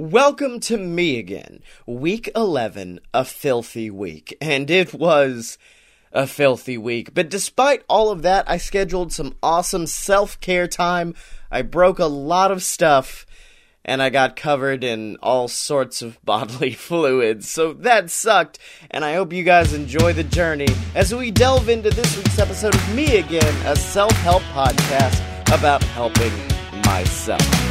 Welcome to me again. Week 11, a filthy week. And it was a filthy week. But despite all of that, I scheduled some awesome self care time. I broke a lot of stuff. And I got covered in all sorts of bodily fluids, so that sucked. And I hope you guys enjoy the journey as we delve into this week's episode of Me Again, a self help podcast about helping myself.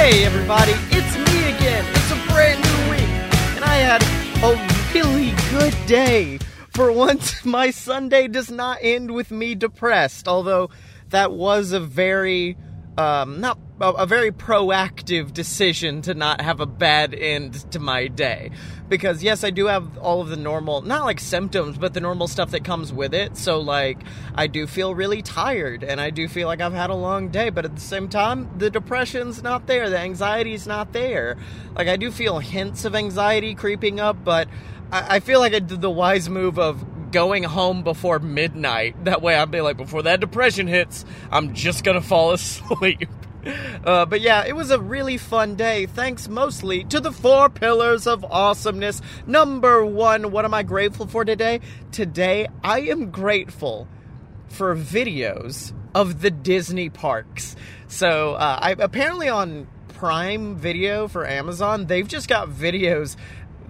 Hey everybody, it's me again. It's a brand new week, and I had a really good day. For once, my Sunday does not end with me depressed, although that was a very um, not a, very proactive decision to not have a bad end to my day. Because yes, I do have all of the normal, not like symptoms, but the normal stuff that comes with it. So like, I do feel really tired, and I do feel like I've had a long day. But at the same time, the depression's not there, the anxiety's not there. Like I do feel hints of anxiety creeping up, but I, I feel like I did the wise move of going home before midnight. That way I'd be like, before that depression hits, I'm just gonna fall asleep. Uh, but yeah, it was a really fun day, thanks mostly to the four pillars of awesomeness. Number one, what am I grateful for today? Today, I am grateful for videos of the Disney parks. So, uh, I apparently on Prime Video for Amazon, they've just got videos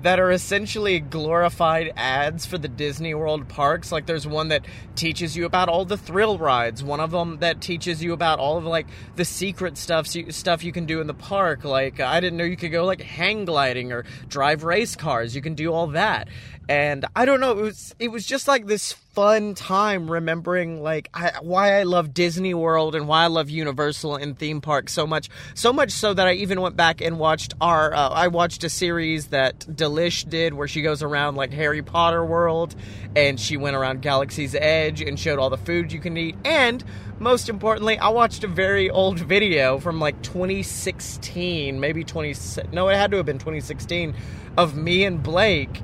that are essentially glorified ads for the Disney World parks. Like there's one that teaches you about all the thrill rides. One of them that teaches you about all of like the secret stuff stuff you can do in the park. Like I didn't know you could go like hang gliding or drive race cars. You can do all that and I don't know, it was it was just like this fun time remembering like I, why I love Disney World and why I love Universal and theme parks so much, so much so that I even went back and watched our uh, I watched a series that Delish did where she goes around like Harry Potter world and she went around Galaxy's Edge and showed all the food you can eat. And most importantly, I watched a very old video from like 2016, maybe 20 no, it had to have been 2016 of me and Blake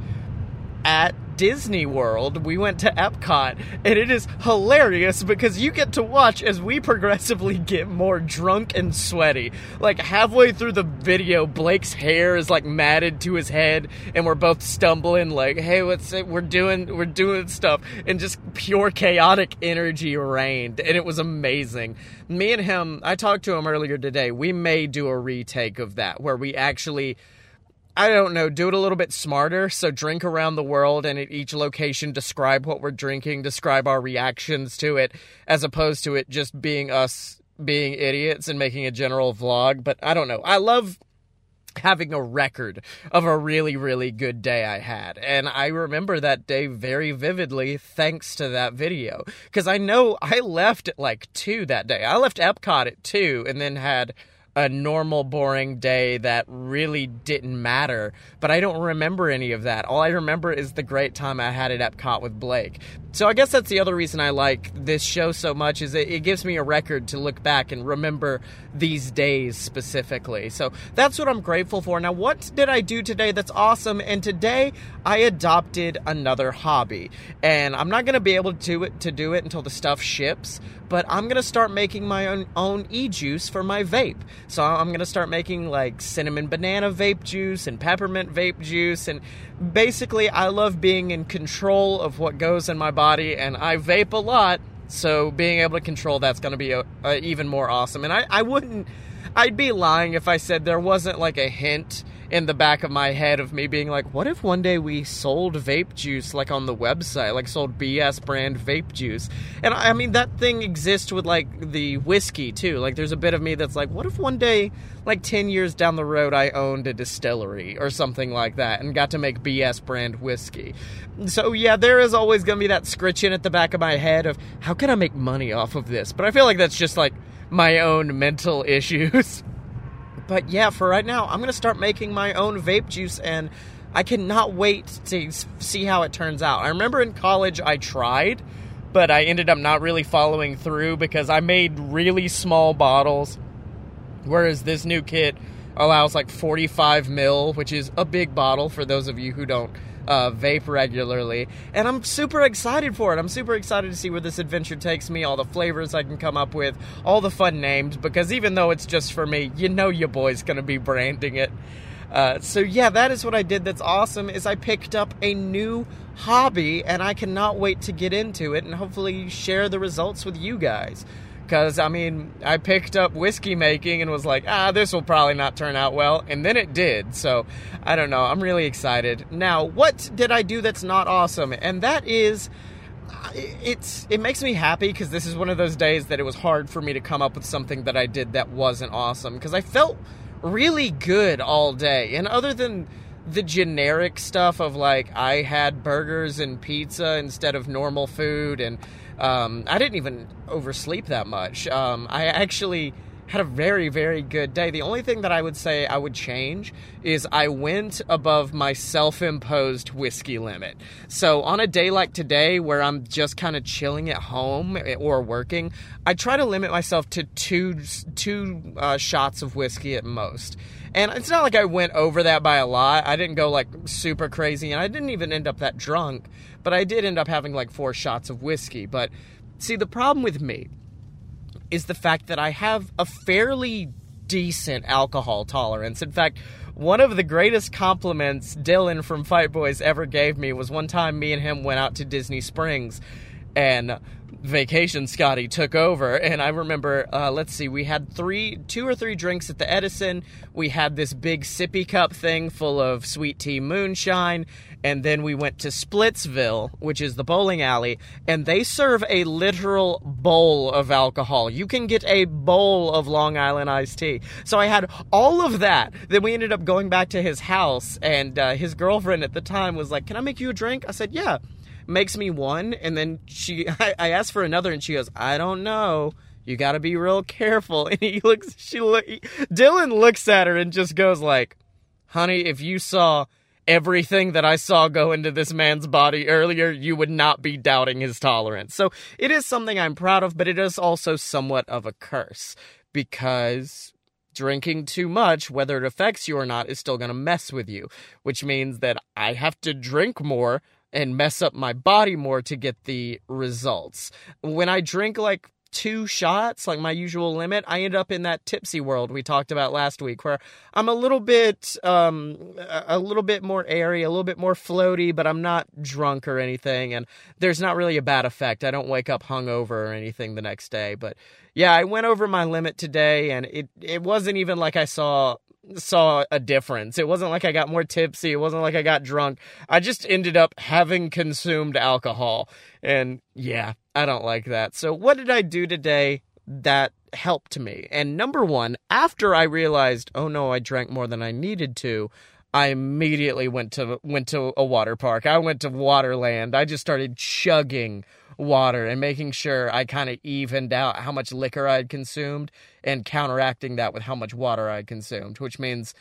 at Disney World. We went to Epcot, and it is hilarious because you get to watch as we progressively get more drunk and sweaty. Like halfway through the video, Blake's hair is like matted to his head, and we're both stumbling, like, "Hey, what's it? We're doing, we're doing stuff," and just pure chaotic energy reigned, and it was amazing. Me and him, I talked to him earlier today. We may do a retake of that where we actually I don't know, do it a little bit smarter. So drink around the world and at each location describe what we're drinking, describe our reactions to it, as opposed to it just being us being idiots and making a general vlog. But I don't know. I love having a record of a really, really good day I had. And I remember that day very vividly thanks to that video. Because I know I left at like 2 that day. I left Epcot at 2 and then had a normal boring day that really didn't matter but i don't remember any of that. All i remember is the great time i had at epcot with blake. So i guess that's the other reason i like this show so much is it, it gives me a record to look back and remember these days specifically. So that's what i'm grateful for. Now what did i do today that's awesome? And today i adopted another hobby. And i'm not going to be able to to do it until the stuff ships but I'm gonna start making my own, own e juice for my vape. So I'm gonna start making like cinnamon banana vape juice and peppermint vape juice. And basically, I love being in control of what goes in my body, and I vape a lot. So being able to control that's gonna be a, a even more awesome. And I, I wouldn't, I'd be lying if I said there wasn't like a hint in the back of my head of me being like, what if one day we sold vape juice like on the website, like sold BS brand vape juice? And I mean, that thing exists with like the whiskey too. Like, there's a bit of me that's like, what if one day, like 10 years down the road, I owned a distillery or something like that and got to make BS brand whiskey? So, yeah, there is always going to be that scritching at the back of my head of how can I make money off of this? But I feel like that's just like my own mental issues. But yeah, for right now, I'm going to start making my own vape juice and I cannot wait to see how it turns out. I remember in college I tried, but I ended up not really following through because I made really small bottles. Whereas this new kit, allows like 45 mil, which is a big bottle for those of you who don't uh, vape regularly. And I'm super excited for it. I'm super excited to see where this adventure takes me, all the flavors I can come up with, all the fun names, because even though it's just for me, you know your boy's going to be branding it. Uh, so yeah, that is what I did. That's awesome. Is I picked up a new hobby, and I cannot wait to get into it and hopefully share the results with you guys. Because, I mean, I picked up whiskey making and was like, ah, this will probably not turn out well. And then it did. So, I don't know. I'm really excited. Now, what did I do that's not awesome? And that is it's it makes me happy because this is one of those days that it was hard for me to come up with something that I did that wasn't awesome because I felt really good all day and other than the generic stuff of like I had burgers and pizza instead of normal food and um, I didn't even oversleep that much. Um, I actually had a very, very good day. The only thing that I would say I would change is I went above my self imposed whiskey limit. So, on a day like today where I'm just kind of chilling at home or working, I try to limit myself to two, two uh, shots of whiskey at most. And it's not like I went over that by a lot. I didn't go like super crazy, and I didn't even end up that drunk. But I did end up having like four shots of whiskey. But see, the problem with me is the fact that I have a fairly decent alcohol tolerance. In fact, one of the greatest compliments Dylan from Fight Boys ever gave me was one time me and him went out to Disney Springs and vacation Scotty took over and I remember uh, let's see we had three two or three drinks at the Edison. We had this big sippy cup thing full of sweet tea moonshine and then we went to Splitsville which is the bowling alley and they serve a literal bowl of alcohol. You can get a bowl of Long Island iced tea. So I had all of that. Then we ended up going back to his house and uh, his girlfriend at the time was like can I make you a drink? I said yeah makes me one, and then she, I, I asked for another, and she goes, I don't know. You got to be real careful. And he looks, she look, Dylan looks at her and just goes like, honey, if you saw everything that I saw go into this man's body earlier, you would not be doubting his tolerance. So it is something I'm proud of, but it is also somewhat of a curse because drinking too much, whether it affects you or not, is still going to mess with you, which means that I have to drink more and mess up my body more to get the results. When I drink like two shots, like my usual limit, I end up in that tipsy world we talked about last week, where I'm a little bit, um, a little bit more airy, a little bit more floaty, but I'm not drunk or anything, and there's not really a bad effect. I don't wake up hungover or anything the next day, but yeah, I went over my limit today, and it it wasn't even like I saw saw a difference. It wasn't like I got more tipsy. It wasn't like I got drunk. I just ended up having consumed alcohol. And yeah, I don't like that. So, what did I do today that helped me? And number one, after I realized, oh no, I drank more than I needed to, I immediately went to went to a water park. I went to Waterland. I just started chugging water and making sure I kind of evened out how much liquor I'd consumed and counteracting that with how much water I'd consumed, which means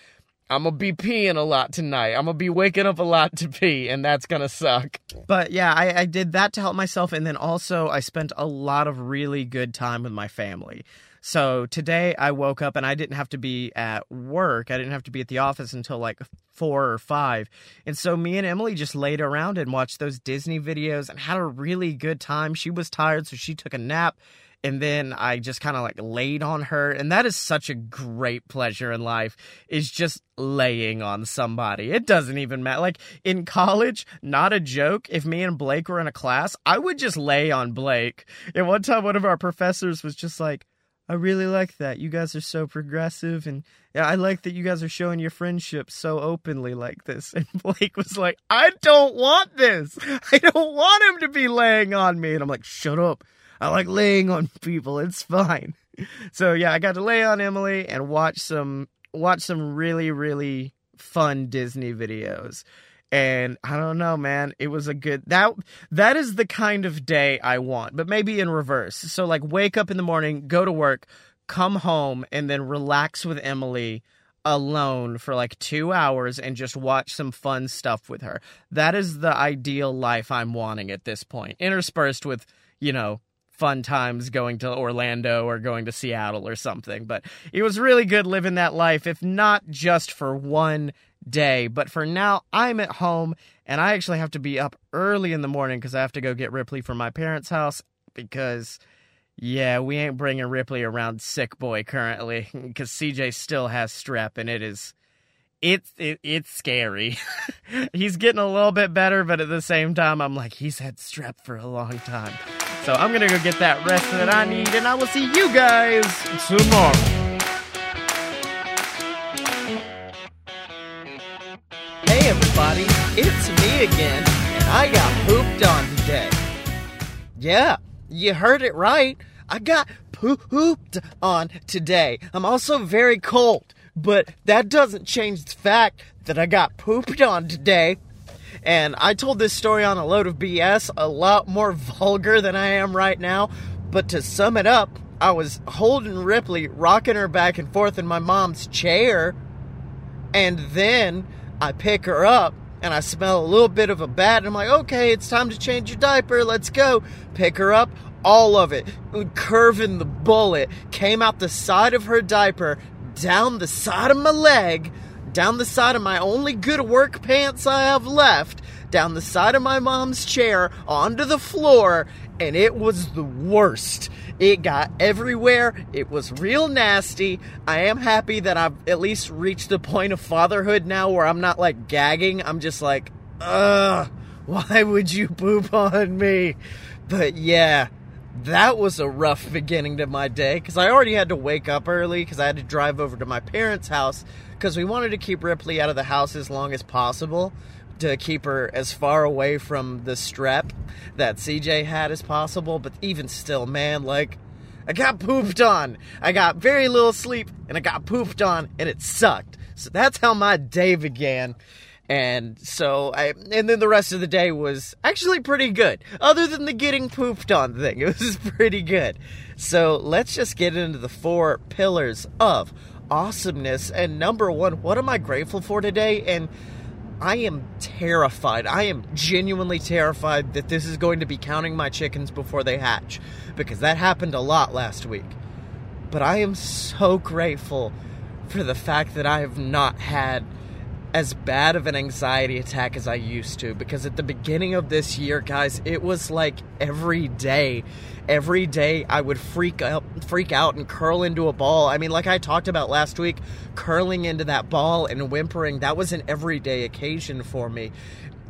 I'm gonna be peeing a lot tonight. I'm gonna be waking up a lot to pee, and that's gonna suck. But yeah, I, I did that to help myself, and then also I spent a lot of really good time with my family. So today I woke up and I didn't have to be at work. I didn't have to be at the office until like four or five. And so me and Emily just laid around and watched those Disney videos and had a really good time. She was tired, so she took a nap and then I just kind of like laid on her and that is such a great pleasure in life is just laying on somebody. It doesn't even matter. Like in college, not a joke, if me and Blake were in a class, I would just lay on Blake. And one time one of our professors was just like, I really like that. You guys are so progressive, and yeah, I like that you guys are showing your friendship so openly like this. And Blake was like, I don't want this. I don't want him to be laying on me. And I'm like, shut up. I like laying on people. It's fine. So yeah, I got to lay on Emily and watch some watch some really really fun Disney videos and I don't know, man. It was a good that that is the kind of day I want, but maybe in reverse. So like wake up in the morning, go to work, come home, and then relax with Emily alone for like two hours and just watch some fun stuff with her. That is the ideal life I'm wanting at this point, interspersed with, you know, fun times going to Orlando or going to Seattle or something. But it was really good living that life, if not just for one day. But for now, I'm at home and I actually have to be up early in the morning because I have to go get Ripley from my parents' house because. Yeah, we ain't bringing Ripley around sick boy currently because CJ still has strep and it is it's it, it's scary. he's getting a little bit better, but at the same time, I'm like, he's had strep for a long time. So I'm gonna go get that rest that I need, and I will see you guys tomorrow. Hey everybody, it's me again, and I got pooped on today. Yeah, you heard it right. I got pooped on today. I'm also very cold. But that doesn't change the fact that I got pooped on today. And I told this story on a load of BS, a lot more vulgar than I am right now. But to sum it up, I was holding Ripley, rocking her back and forth in my mom's chair. And then I pick her up and I smell a little bit of a bat. And I'm like, okay, it's time to change your diaper. Let's go. Pick her up. All of it, curving the bullet, came out the side of her diaper, down the side of my leg, down the side of my only good work pants I have left, down the side of my mom's chair, onto the floor, and it was the worst. It got everywhere. It was real nasty. I am happy that I've at least reached the point of fatherhood now where I'm not like gagging. I'm just like, ugh, why would you poop on me? But yeah, that was a rough beginning to my day because I already had to wake up early because I had to drive over to my parents' house because we wanted to keep Ripley out of the house as long as possible to keep her as far away from the strep that CJ had as possible. But even still, man, like, I got pooped on. I got very little sleep and I got pooped on and it sucked. So that's how my day began. And so I, and then the rest of the day was actually pretty good. Other than the getting pooped on thing, it was pretty good. So let's just get into the four pillars of awesomeness. And number one, what am I grateful for today? And I am terrified. I am genuinely terrified that this is going to be counting my chickens before they hatch because that happened a lot last week. But I am so grateful for the fact that I have not had as bad of an anxiety attack as I used to because at the beginning of this year, guys, it was like every day. Every day I would freak out freak out and curl into a ball. I mean, like I talked about last week, curling into that ball and whimpering, that was an everyday occasion for me.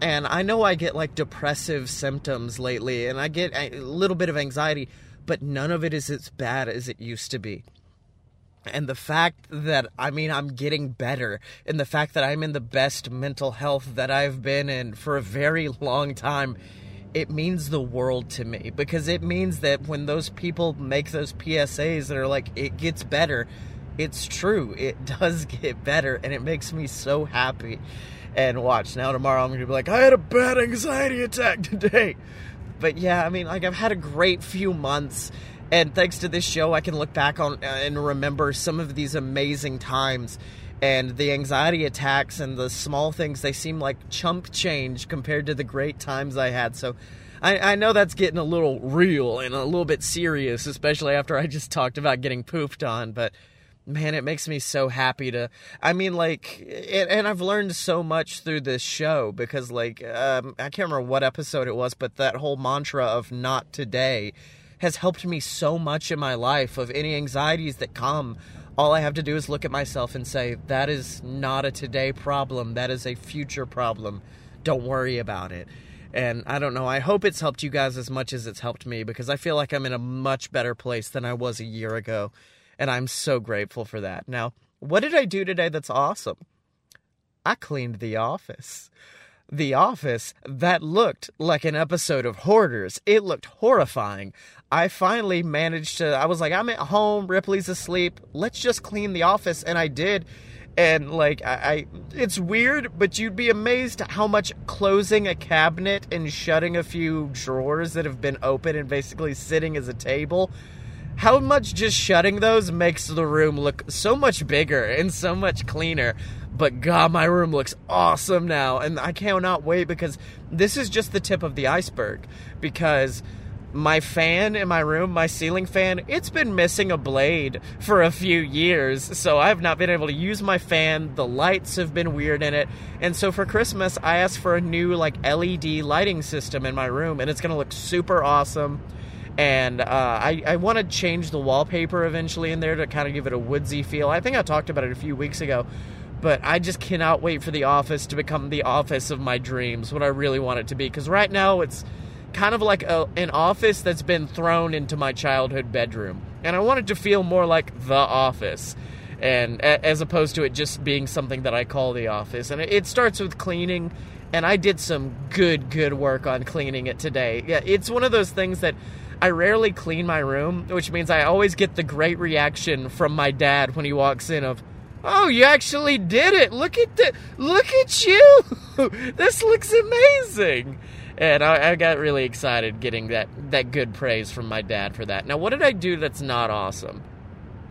And I know I get like depressive symptoms lately and I get a little bit of anxiety, but none of it is as bad as it used to be and the fact that I mean I'm getting better and the fact that I'm in the best mental health that I've been in for a very long time it means the world to me. Because it means that when those people make those PSAs that are like it gets better it's true. It does get better and it makes me so happy. And watch now tomorrow I'm going to be like I had a bad anxiety attack today. But yeah I mean like I've had a great few months and thanks to this show, I can look back on uh, and remember some of these amazing times. And the anxiety attacks and the small things, they seem like chump change compared to the great times I had. So I, I know that's getting a little real and a little bit serious, especially after I just talked about getting pooped on. But man, it makes me so happy to. I mean, like, and I've learned so much through this show because, like, um, I can't remember what episode it was, but that whole mantra of not today has helped me so much in my life of any anxieties that come all I have to do is look at myself and say, that is not a today problem. That is a future problem. Don't worry about it. And I don't know. I hope it's helped you guys as much as it's helped me because I feel like I'm in a much better place than I was a year ago. And I'm so grateful for that. Now, what did I do today that's awesome? I cleaned the office. The Office that looked like an episode of Hoarders. It looked horrifying. I finally managed to, I was like, I'm at home, Ripley's asleep, let's just clean the office. And I did. And like, I, I it's weird, but you'd be amazed how much closing a cabinet and shutting a few drawers that have been open and basically sitting as a table how much just shutting those makes the room look so much bigger and so much cleaner. But God, my room looks awesome now, and I cannot wait because this is just the tip of the iceberg. Because my fan in my room, my ceiling fan, it's been missing a blade for a few years. So I've not been able to use my fan. The lights have been weird in it. And so for Christmas, I asked for a new like LED lighting system in my room and it's going to look super awesome. And uh, I, I want to change the wallpaper eventually in there to kind of give it a woodsy feel. I think I talked about it a few weeks ago but I just cannot wait for the office to become the office of my dreams, what I really want it to be. Because right now it's kind of like a, an office that's been thrown into my childhood bedroom. And I want it to feel more like the office. And as opposed to it just being something that I call the office. And it starts with cleaning. And I did some good, good work on cleaning it today. Yeah, it's one of those things that I rarely clean my room, which means I always get the great reaction from my dad when he walks in of, "Oh, you actually did it! Look at the, look at you! this looks amazing!" and I, I, got really excited getting that that good praise from my dad for that. Now, what did I do that's not awesome?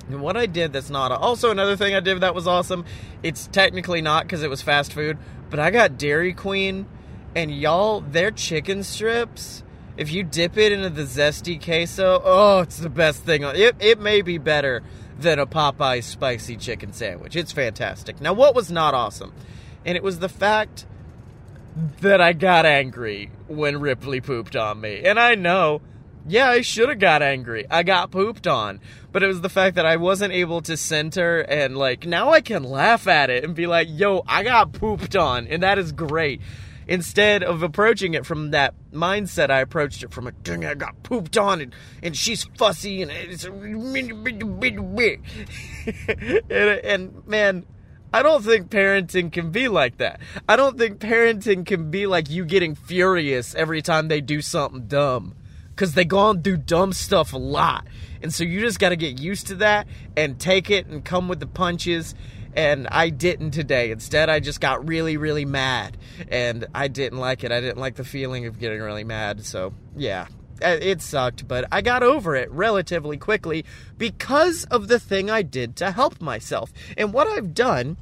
And what I did that's not also another thing I did that was awesome. It's technically not because it was fast food, but I got Dairy Queen, and y'all, their chicken strips. If you dip it into the zesty queso, oh, it's the best thing. It it may be better than a Popeye spicy chicken sandwich. It's fantastic. Now, what was not awesome? And it was the fact that I got angry when Ripley pooped on me. And I know, yeah, I should have got angry. I got pooped on. But it was the fact that I wasn't able to center and like now I can laugh at it and be like, yo, I got pooped on. And that is great. Instead of approaching it from that mindset, I approached it from a dang, I got pooped on and, and she's fussy and it's and, and man, I don't think parenting can be like that. I don't think parenting can be like you getting furious every time they do something dumb. Because they go on do dumb stuff a lot. And so you just got to get used to that and take it and come with the punches. And I didn't today. Instead, I just got really, really mad. And I didn't like it. I didn't like the feeling of getting really mad. So, yeah, uh, it sucked, but I got over it relatively quickly because of the thing I did to help myself. And what I've done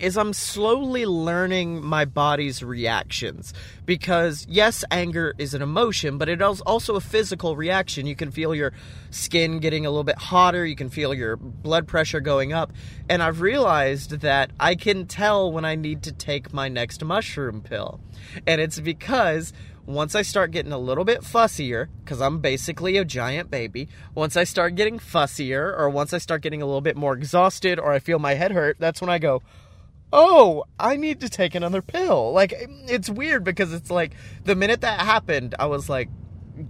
is I'm slowly learning my body's reactions. Because, yes, anger is an emotion, but it is also a physical reaction. You can feel your skin getting a little bit hotter, you can feel your blood pressure going up. And I've realized that I can tell when I need to take my next mushroom pill. And it's because once I start getting a little bit fussier, because I'm basically a giant baby, once I start getting fussier, or once I start getting a little bit more exhausted, or I feel my head hurt, that's when I go, oh, I need to take another pill. Like, it's weird because it's like the minute that happened, I was like,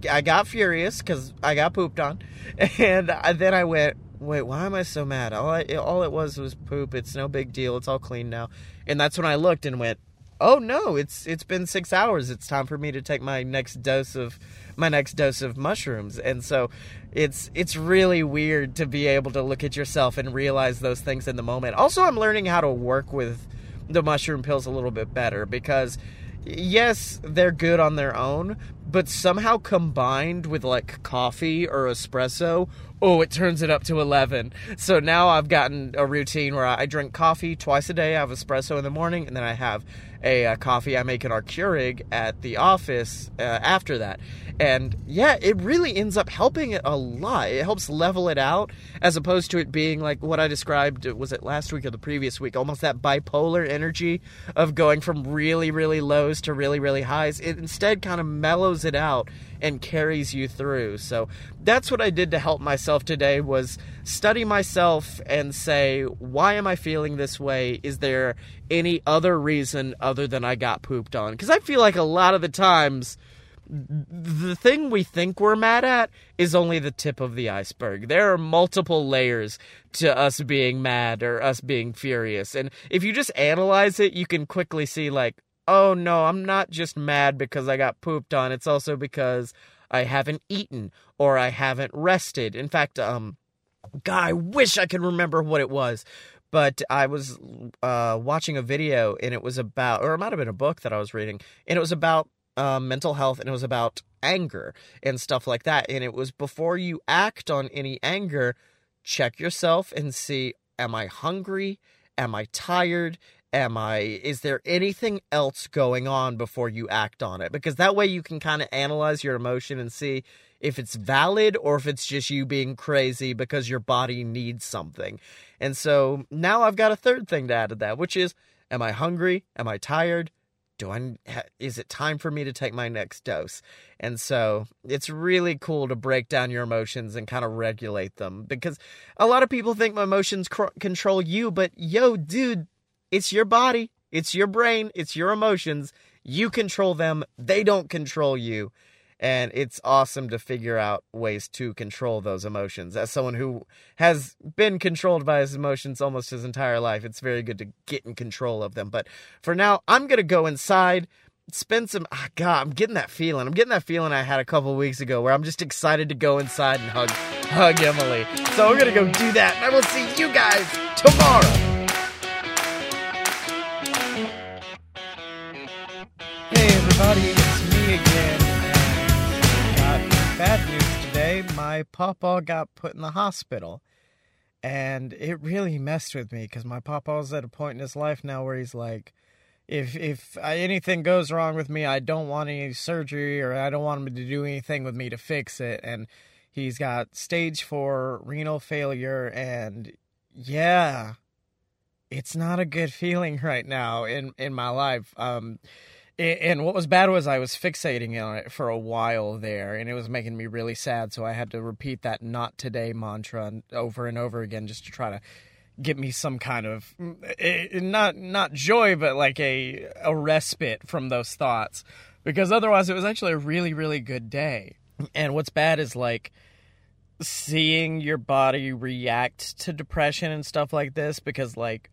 I got furious because I got pooped on. And then I went, wait, why am I so mad? All, I, all it was was poop. It's no big deal. It's all clean now. And that's when I looked and went, oh no, it's it's been six hours. It's time for me to take my next dose of my next dose of mushrooms. And so it's it's really weird to be able to look at yourself and realize those things in the moment. Also, I'm learning how to work with the mushroom pills a little bit better because yes, they're good on their own, but somehow combined with like coffee or espresso, oh, it turns it up to 11. So now I've gotten a routine where I drink coffee twice a day. I have espresso in the morning, and then I have a, a coffee I make in our Keurig at the office uh, after that. And yeah, it really ends up helping it a lot. It helps level it out as opposed to it being like what I described, uh, was it last week or the previous week? Almost that bipolar energy of going from really, really lows to really, really highs. It instead kind of mellows it out and carries you through. So that's what I did to help myself today was study myself and say, why am I feeling this way? Is there any other reason other than I got pooped on? Because I feel like a lot of the times the thing we think we're mad at is only the tip of the iceberg. There are multiple layers to us being mad or us being furious. And if you just analyze it, you can quickly see, like, oh no, I'm not just mad because I got pooped on. It's also because I haven't eaten or I haven't rested. In fact, um, God, I wish I could remember what it was. But I was uh, watching a video and it was about, or it might have been a book that I was reading, and it was about uh, mental health and it was about anger and stuff like that. And it was before you act on any anger, check yourself and see, am I hungry? Am I tired? am I? Is there anything else going on before you act on it? Because that way you can kind of analyze your emotion and see if it's valid or if it's just you being crazy because your body needs something. And so now I've got a third thing to add to that, which is am I hungry? Am I tired? Do I is it time for me to take my next dose? And so it's really cool to break down your emotions and kind of regulate them because a lot of people think my emotions cr- control you, but yo, dude, it's your body, it's your brain, it's your emotions. You control them, they don't control you. And it's awesome to figure out ways to control those emotions. As someone who has been controlled by his emotions almost his entire life, it's very good to get in control of them. But for now, I'm going to go inside, spend some. Oh God, I'm getting that feeling. I'm getting that feeling I had a couple weeks ago where I'm just excited to go inside and hug, hug Emily. So we're to go do that. And I will see you guys tomorrow. Hey everybody, My papa got put in the hospital. And it really messed with me because my papa's at a point in his life now where he's like, if if anything goes wrong with me, I don't want any surgery or I don't want him to do anything with me to fix it. And he's got stage four renal failure. And yeah, it's not a good feeling right now in, in my life. Um, and what was bad was I was fixating on it for a while there, and it was making me really sad. So I had to repeat that "not today" mantra over and over again just to try to get me some kind of eh, not not joy, but like a a respite from those thoughts. Because otherwise, it was actually a really really good day. And what's bad is like seeing your body react to depression and stuff like this because like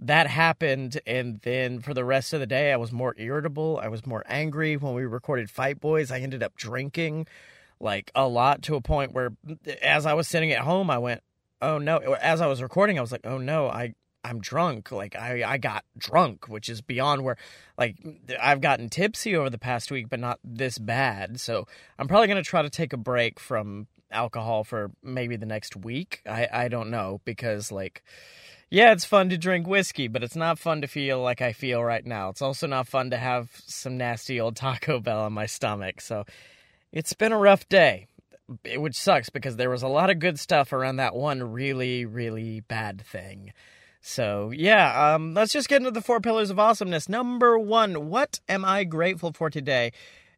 that happened and then for the rest of the day i was more irritable. I was more angry. When we recorded fight boys i ended up drinking like a lot to a point where as i was sitting at home i went oh no. As i was recording i was like oh no i i'm drunk. Like i i got drunk which is beyond where like i've gotten tipsy over the past week but not this bad. So i'm probably going to try to take a break from alcohol for maybe the next week. I i don't know because like yeah, it's fun to drink whiskey, but it's not fun to feel like I feel right now. It's also not fun to have some nasty old Taco Bell on my stomach. So it's been a rough day, which sucks because there was a lot of good stuff around that one really, really bad thing. So yeah, um, let's just get into the four pillars of awesomeness. Number one, what am I grateful for today?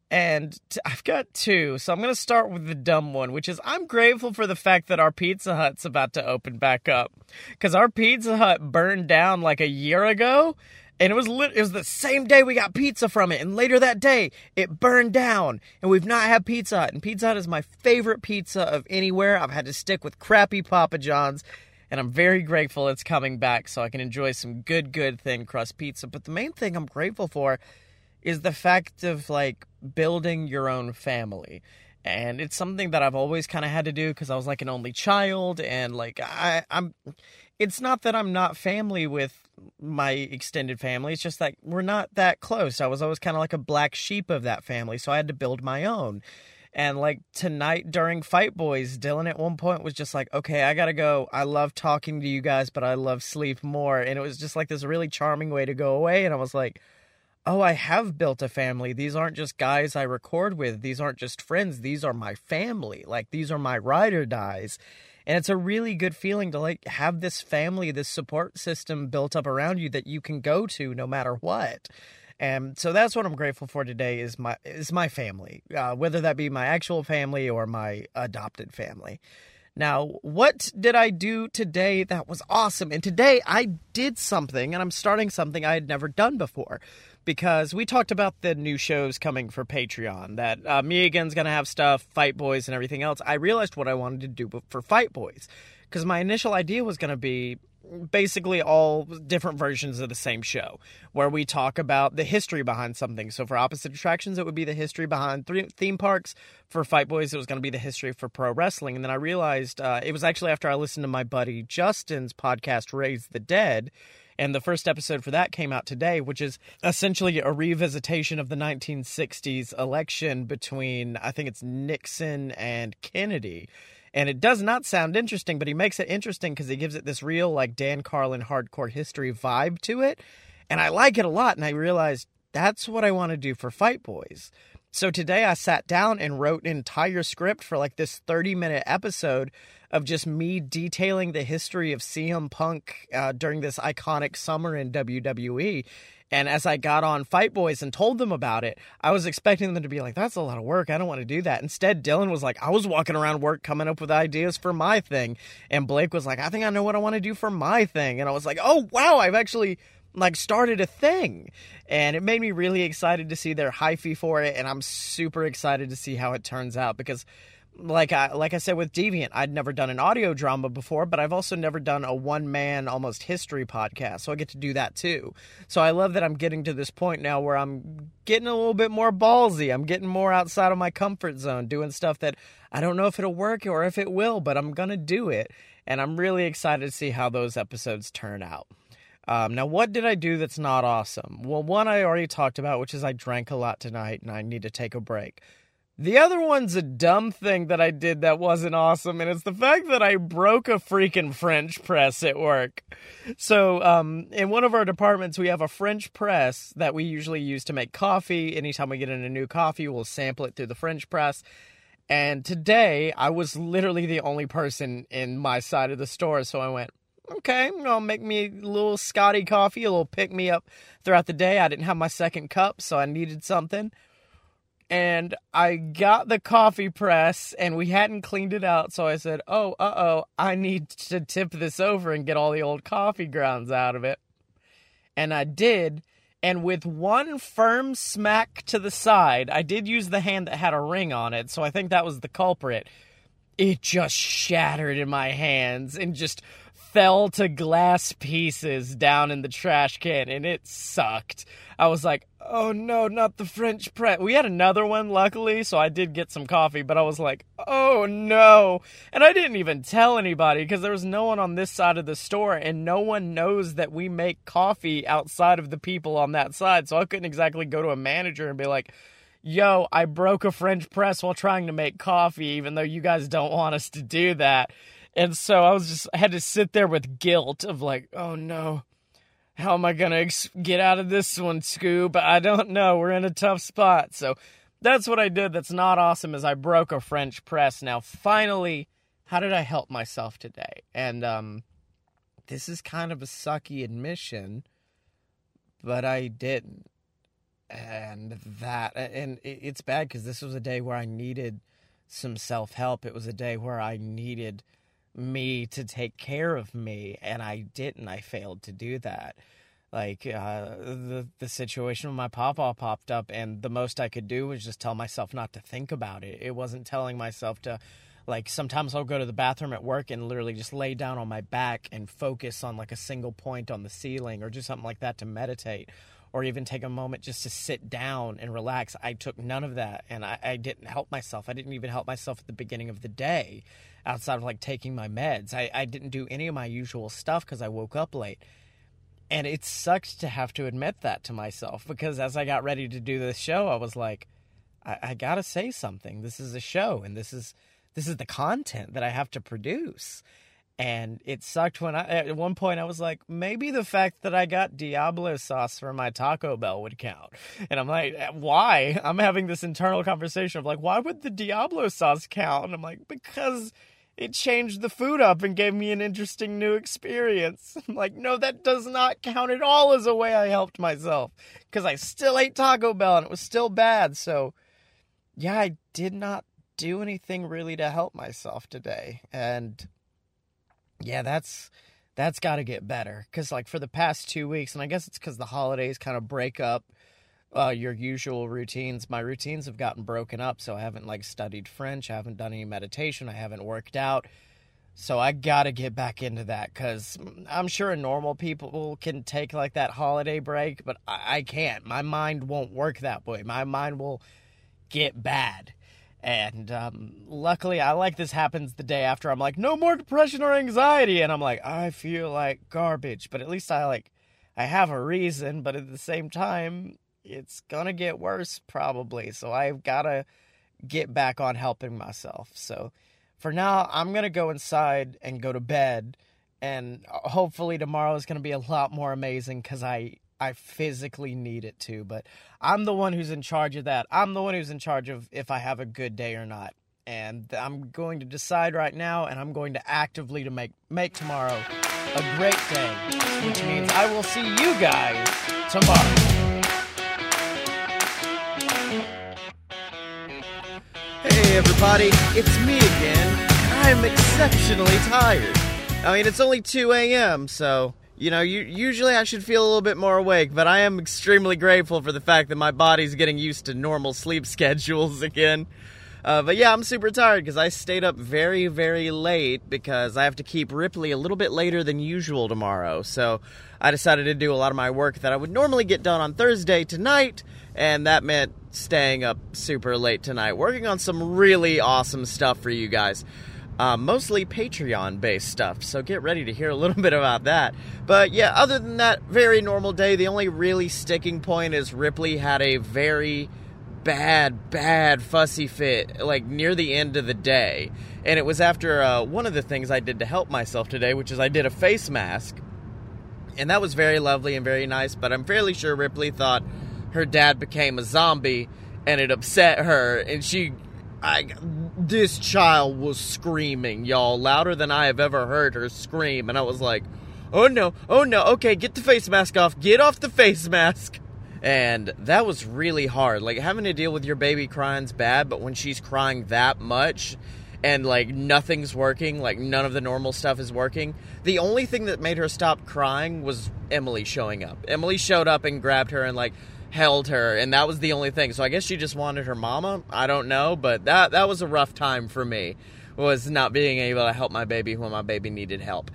And I've got two, so I'm going to start with the dumb one, which is I'm grateful for the fact that our Pizza Hut's about to open back up. Because our Pizza Hut burned down like a year ago, and it was it was the same day we got pizza from it, and later that day it burned down, and we've not had Pizza Hut. And Pizza Hut is my favorite pizza of anywhere. I've had to stick with crappy Papa John's, and I'm very grateful it's coming back so I can enjoy some good, good thin crust pizza. But the main thing I'm grateful for is the fact of like building your own family. And it's something that I've always kind of had to do because I was like an only child and like I I'm it's not that I'm not family with my extended family. It's just that we're not that close. I was always kind of like a black sheep of that family, so I had to build my own. And like tonight during Fight Boys, Dylan at one point was just like, okay, I gotta go. I love talking to you guys, but I love sleep more. And it was just like this really charming way to go away. And I was like, oh, I have built a family. These aren't just guys I record with. These aren't just friends. These are my family. Like these are my ride or dies. And it's a really good feeling to like have this family, this support system built up around you that you can go to no matter what. And so that's what I'm grateful for today is my is my family, uh, whether that be my actual family or my adopted family. Now, what did I do today that was awesome? And today I did something, and I'm starting something I had never done before because we talked about the new shows coming for Patreon. That uh, again's gonna have stuff, Fight Boys, and everything else. I realized what I wanted to do for Fight Boys because my initial idea was gonna be basically all different versions of the same show where we talk about the history behind something. So for opposite attractions, it would be the history behind th- theme parks. For Fight Boys, it was going to be the history for pro wrestling. And then I realized uh, it was actually after I listened to my buddy Justin's podcast, Raise the Dead and the first episode for that came out today, which is essentially a revisitation of the 1960s election between, I think it's Nixon and Kennedy. And it does not sound interesting, but he makes it interesting because he gives it this real, like, Dan Carlin hardcore history vibe to it. And I like it a lot. And I realized that's what I want to do for Fight Boys. So today I sat down and wrote an entire script for like this 30 minute episode of just me detailing the history of CM Punk uh, during this iconic summer in WWE. And as I got on Fight Boys and told them about it, I was expecting them to be like, that's a lot of work. I don't want to do that. Instead, Dylan was like, I was walking around work coming up with ideas for my thing. And Blake was like, I think I know what I want to do for my thing. And I was like, oh, wow, I've actually like started a thing and it made me really excited to see their hyphy for it and i'm super excited to see how it turns out because like I like I said with Deviant, I'd never done an audio drama before, but I've also never done a one man almost history podcast, so I get to do that too. So I love that I'm getting to this point now where I'm getting a little bit more ballsy. I'm getting more outside of my comfort zone, doing stuff that I don't know if it'll work or if it will, but I'm gonna do it, and I'm really excited to see how those episodes turn out. Um, now, what did I do that's not awesome? Well, one I already talked about, which is I drank a lot tonight and I need to take a break. The other one's a dumb thing that I did that wasn't awesome, and it's the fact that I broke a freaking French press at work. So, um, in one of our departments, we have a French press that we usually use to make coffee. Anytime we get in a new coffee, we'll sample it through the French press. And today, I was literally the only person in my side of the store, so I went, okay, I'll make me a little Scotty coffee, a little pick me up throughout the day. I didn't have my second cup, so I needed something. And I got the coffee press and we hadn't cleaned it out. So I said, Oh, uh oh, I need to tip this over and get all the old coffee grounds out of it. And I did. And with one firm smack to the side, I did use the hand that had a ring on it. So I think that was the culprit. It just shattered in my hands and just fell to glass pieces down in the trash can and it sucked. I was like, oh no, not the French press. We had another one, luckily, so I did get some coffee, but I was like, oh no. And I didn't even tell anybody because there was no one on this side of the store and no one knows that we make coffee outside of the people on that side. So I couldn't exactly go to a manager and be like, yo, I broke a French press while trying to make coffee, even though you guys don't want us to do that. And so I was just I had to sit there with guilt of like, oh no, how am I gonna ex- get out of this one, Scoob? I don't know. We're in a tough spot. So that's what I did. That's not awesome. Is I broke a French press. Now finally, how did I help myself today? And um, this is kind of a sucky admission, but I didn't. And that, and it's bad because this was a day where I needed some self help. It was a day where I needed me to take care of me and I didn't I failed to do that like uh, the the situation with my papa popped up and the most I could do was just tell myself not to think about it it wasn't telling myself to like sometimes I'll go to the bathroom at work and literally just lay down on my back and focus on like a single point on the ceiling or do something like that to meditate or even take a moment just to sit down and relax. I took none of that and I, I didn't help myself. I didn't even help myself at the beginning of the day outside of like taking my meds. I, I didn't do any of my usual stuff because I woke up late. And it sucked to have to admit that to myself because as I got ready to do this show, I was like, I, I gotta say something. This is a show and this is this is the content that I have to produce. And it sucked when I at one point I was like, maybe the fact that I got Diablo sauce for my Taco Bell would count. And I'm like, uh, why? I'm having this internal conversation of like, why would the Diablo sauce count? And I'm like, because it changed the food up and gave me an interesting new experience. I'm like, no, that does not count at all as a way I helped myself because I still ate Taco Bell and it was still bad. So, yeah, I did not do anything really to help myself today. And yeah, that's that's got to get better because like for the past two weeks, and I guess it's because the holidays kind of break up uh, your usual routines. My routines have gotten broken up, so I haven't like studied French, I haven't done any meditation, I haven't worked out. So I gotta get back into that because I'm sure normal people can take like that holiday break, but I, I can't. My mind won't work that way. My mind will get bad. And um, luckily, I like this happens the day after. I'm like, no more depression or anxiety, and I'm like, I feel like garbage. But at least I like, I have a reason. But at the same time, it's gonna get worse probably. So I've gotta get back on helping myself. So for now, I'm gonna go inside and go to bed, and uh, hopefully tomorrow is gonna be a lot more amazing because I I physically need it to, but I'm the one who's in charge of that. I'm the one who's in charge of if I have a good day or not. And I'm going to decide right now and I'm going to actively to make make tomorrow a great day, which means I will see you guys tomorrow. Everybody, it's me again. I'm exceptionally tired. I mean, it's only 2 a.m., so you know, you, usually I should feel a little bit more awake, but I am extremely grateful for the fact that my body's getting used to normal sleep schedules again. Uh, but yeah, I'm super tired because I stayed up very, very late because I have to keep Ripley a little bit later than usual tomorrow. So I decided to do a lot of my work that I would normally get done on Thursday tonight, and that meant staying up super late tonight, working on some really awesome stuff for you guys uh, mostly Patreon based stuff. So get ready to hear a little bit about that. But yeah, other than that, very normal day. The only really sticking point is Ripley had a very bad, bad fussy fit like near the end of the day. And it was after uh, one of the things I did to help myself today, which is I did a face mask. And that was very lovely and very nice, but I'm fairly sure Ripley thought her dad became a zombie and it upset her and she I, this child was screaming, y'all, louder than I have ever heard her scream. And I was like, oh no, oh no, okay, get the face mask off, get off the face mask. And that was really hard. Like, having to deal with your baby crying's bad, but when she's crying that much and, like, nothing's working, like, none of the normal stuff is working, the only thing that made her stop crying was Emily showing up. Emily showed up and grabbed her and, like, held her, and that was the only thing. So I guess she just wanted her mama. I don't know, but that that was a rough time for me. Was not being able to help my baby when my baby needed help.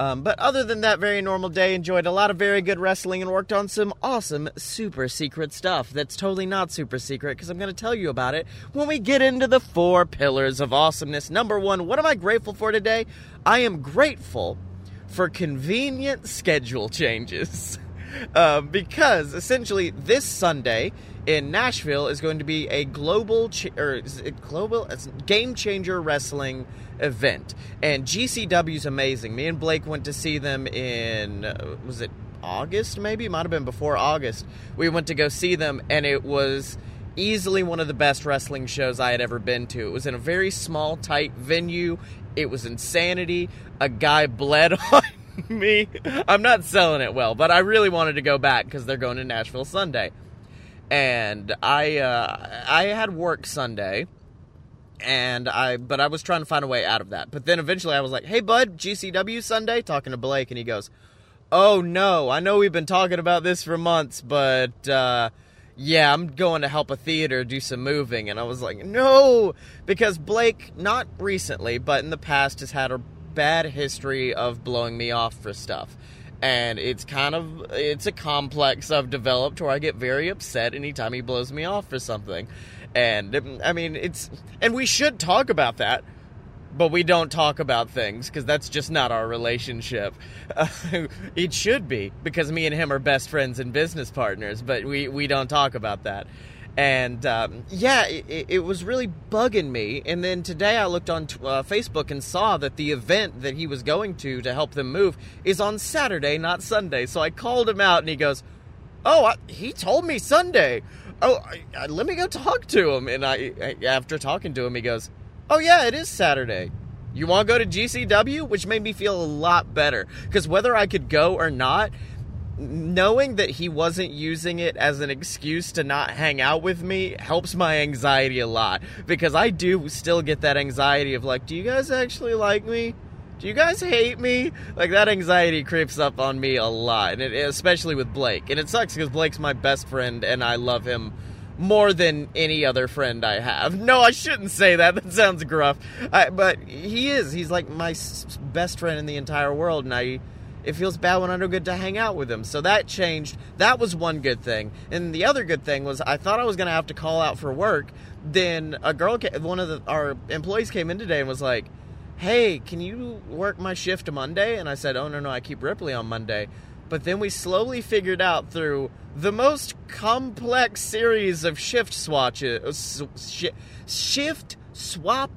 Um, but other than that, very normal day. Enjoyed a lot of very good wrestling and worked on some awesome super secret stuff that's totally not super secret because I'm going to tell you about it when we get into the four pillars of awesomeness. Number one, what am I grateful for today? I am grateful for convenient schedule changes. uh, because essentially this Sunday in Nashville is going to be a global ch- or global game changer wrestling event, and GCW is amazing. Me and Blake went to see them in uh, was it August maybe it might have been before August. We went to go see them, and it was easily one of the best wrestling shows I had ever been to. It was in a very small, tight venue. It was insanity. A guy bled on me. I'm not selling it well, but I really wanted to go back because they're going to Nashville Sunday, and I uh, I had work Sunday, and I but I was trying to find a way out of that. But then eventually I was like, "Hey, bud, GCW Sunday," talking to Blake, and he goes, "Oh no, I know we've been talking about this for months, but." Uh, yeah, I'm going to help a theater do some moving. And I was like, no, because Blake, not recently, but in the past, has had a bad history of blowing me off for stuff. And it's kind of it's a complex I've developed where I get very upset anytime he blows me off for something. And I mean, it's and we should talk about that, but we don't talk about things because that's just not our relationship. Uh, it should be because me and him are best friends and business partners, but we we don't talk about that and um, yeah, it, it, was really bugging me. And then today I looked on uh, Facebook and saw that the event that he was going to to help them move is on Saturday, not Sunday. So I called him out, and he goes, "Oh, I, he told me Sunday. Oh, I, I, let me go talk to him." And I, after talking to him, he goes, "Oh yeah, it is Saturday." You want to go to GCW? Which made me feel a lot better. Because whether I could go or not, knowing that he wasn't using it as an excuse to not hang out with me helps my anxiety a lot because I do still get that anxiety of like, do you guys actually like me? Do you guys hate me? Like that anxiety creeps up on me a lot, and it, especially with Blake. And it sucks because Blake's my best friend, and I love him more than any other friend I have. No, I shouldn't say that. That sounds gruff. I, but he is. He's like my best friend in the entire world, and I it feels bad when I don't get to hang out with him. So that changed. That was one good thing. And the other good thing was I thought I was going to have to call out for work. Then a girl, one of the, our employees came in today and was like, hey, can you work my shift Monday? And I said, oh, no, no, I keep Ripley on Monday. But then we slowly figured out through the most complex series of shift swatches, sh- shift swap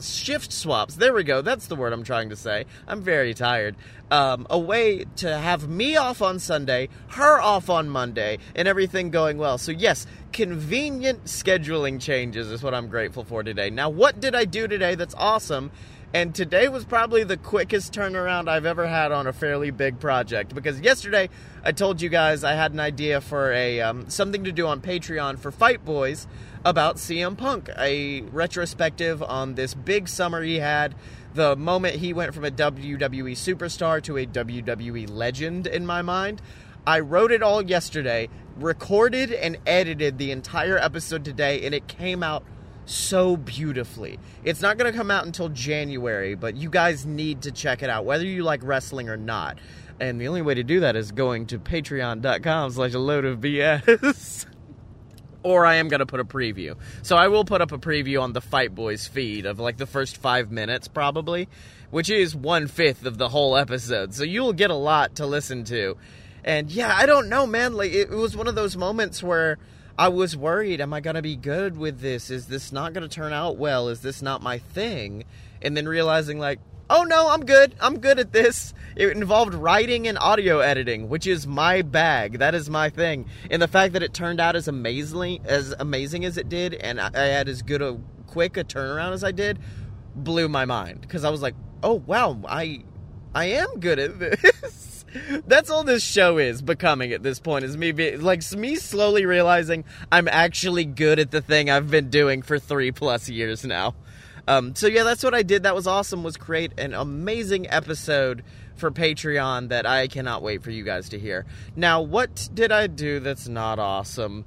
shift swaps. There we go. That's the word I'm trying to say. I'm very tired. Um, a way to have me off on Sunday, her off on Monday, and everything going well. So yes, convenient scheduling changes is what I'm grateful for today. Now, what did I do today that's awesome? And today was probably the quickest turnaround I've ever had on a fairly big project because yesterday I told you guys I had an idea for a um, something to do on Patreon for Fight Boys about CM Punk, a retrospective on this big summer he had, the moment he went from a WWE superstar to a WWE legend in my mind. I wrote it all yesterday, recorded and edited the entire episode today, and it came out so beautifully. It's not going to come out until January, but you guys need to check it out, whether you like wrestling or not. And the only way to do that is going to patreon.com slash a load of BS. or I am going to put a preview. So I will put up a preview on the Fight Boys feed of like the first five minutes, probably, which is one fifth of the whole episode. So you'll get a lot to listen to. And yeah, I don't know, man. Like, it was one of those moments where I was worried, am I going to be good with this? Is this not going to turn out well? Is this not my thing? And then realizing, like, oh no, I'm good. I'm good at this. It involved writing and audio editing, which is my bag. That is my thing. And the fact that it turned out as amazingly as amazing as it did, and I had as good a quick a turnaround as I did, blew my mind. Because I was like, oh wow, I I am good at this. That's all this show is becoming at this point. Is me be, like me slowly realizing I'm actually good at the thing I've been doing for three plus years now. Um, so yeah, that's what I did. That was awesome. Was create an amazing episode for Patreon that I cannot wait for you guys to hear. Now, what did I do that's not awesome?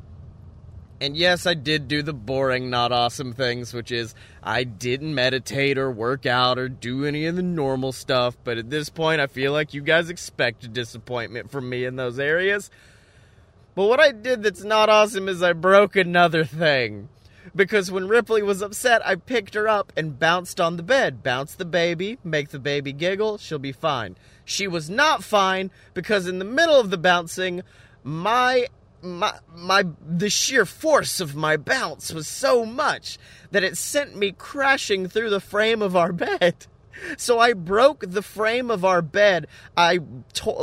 And yes, I did do the boring, not awesome things, which is I didn't meditate or work out or do any of the normal stuff. But at this point, I feel like you guys expect a disappointment from me in those areas. But what I did that's not awesome is I broke another thing. Because when Ripley was upset, I picked her up and bounced on the bed. Bounce the baby, make the baby giggle, she'll be fine. She was not fine because in the middle of the bouncing, my my my the sheer force of my bounce was so much that it sent me crashing through the frame of our bed. So I broke the frame of our bed. I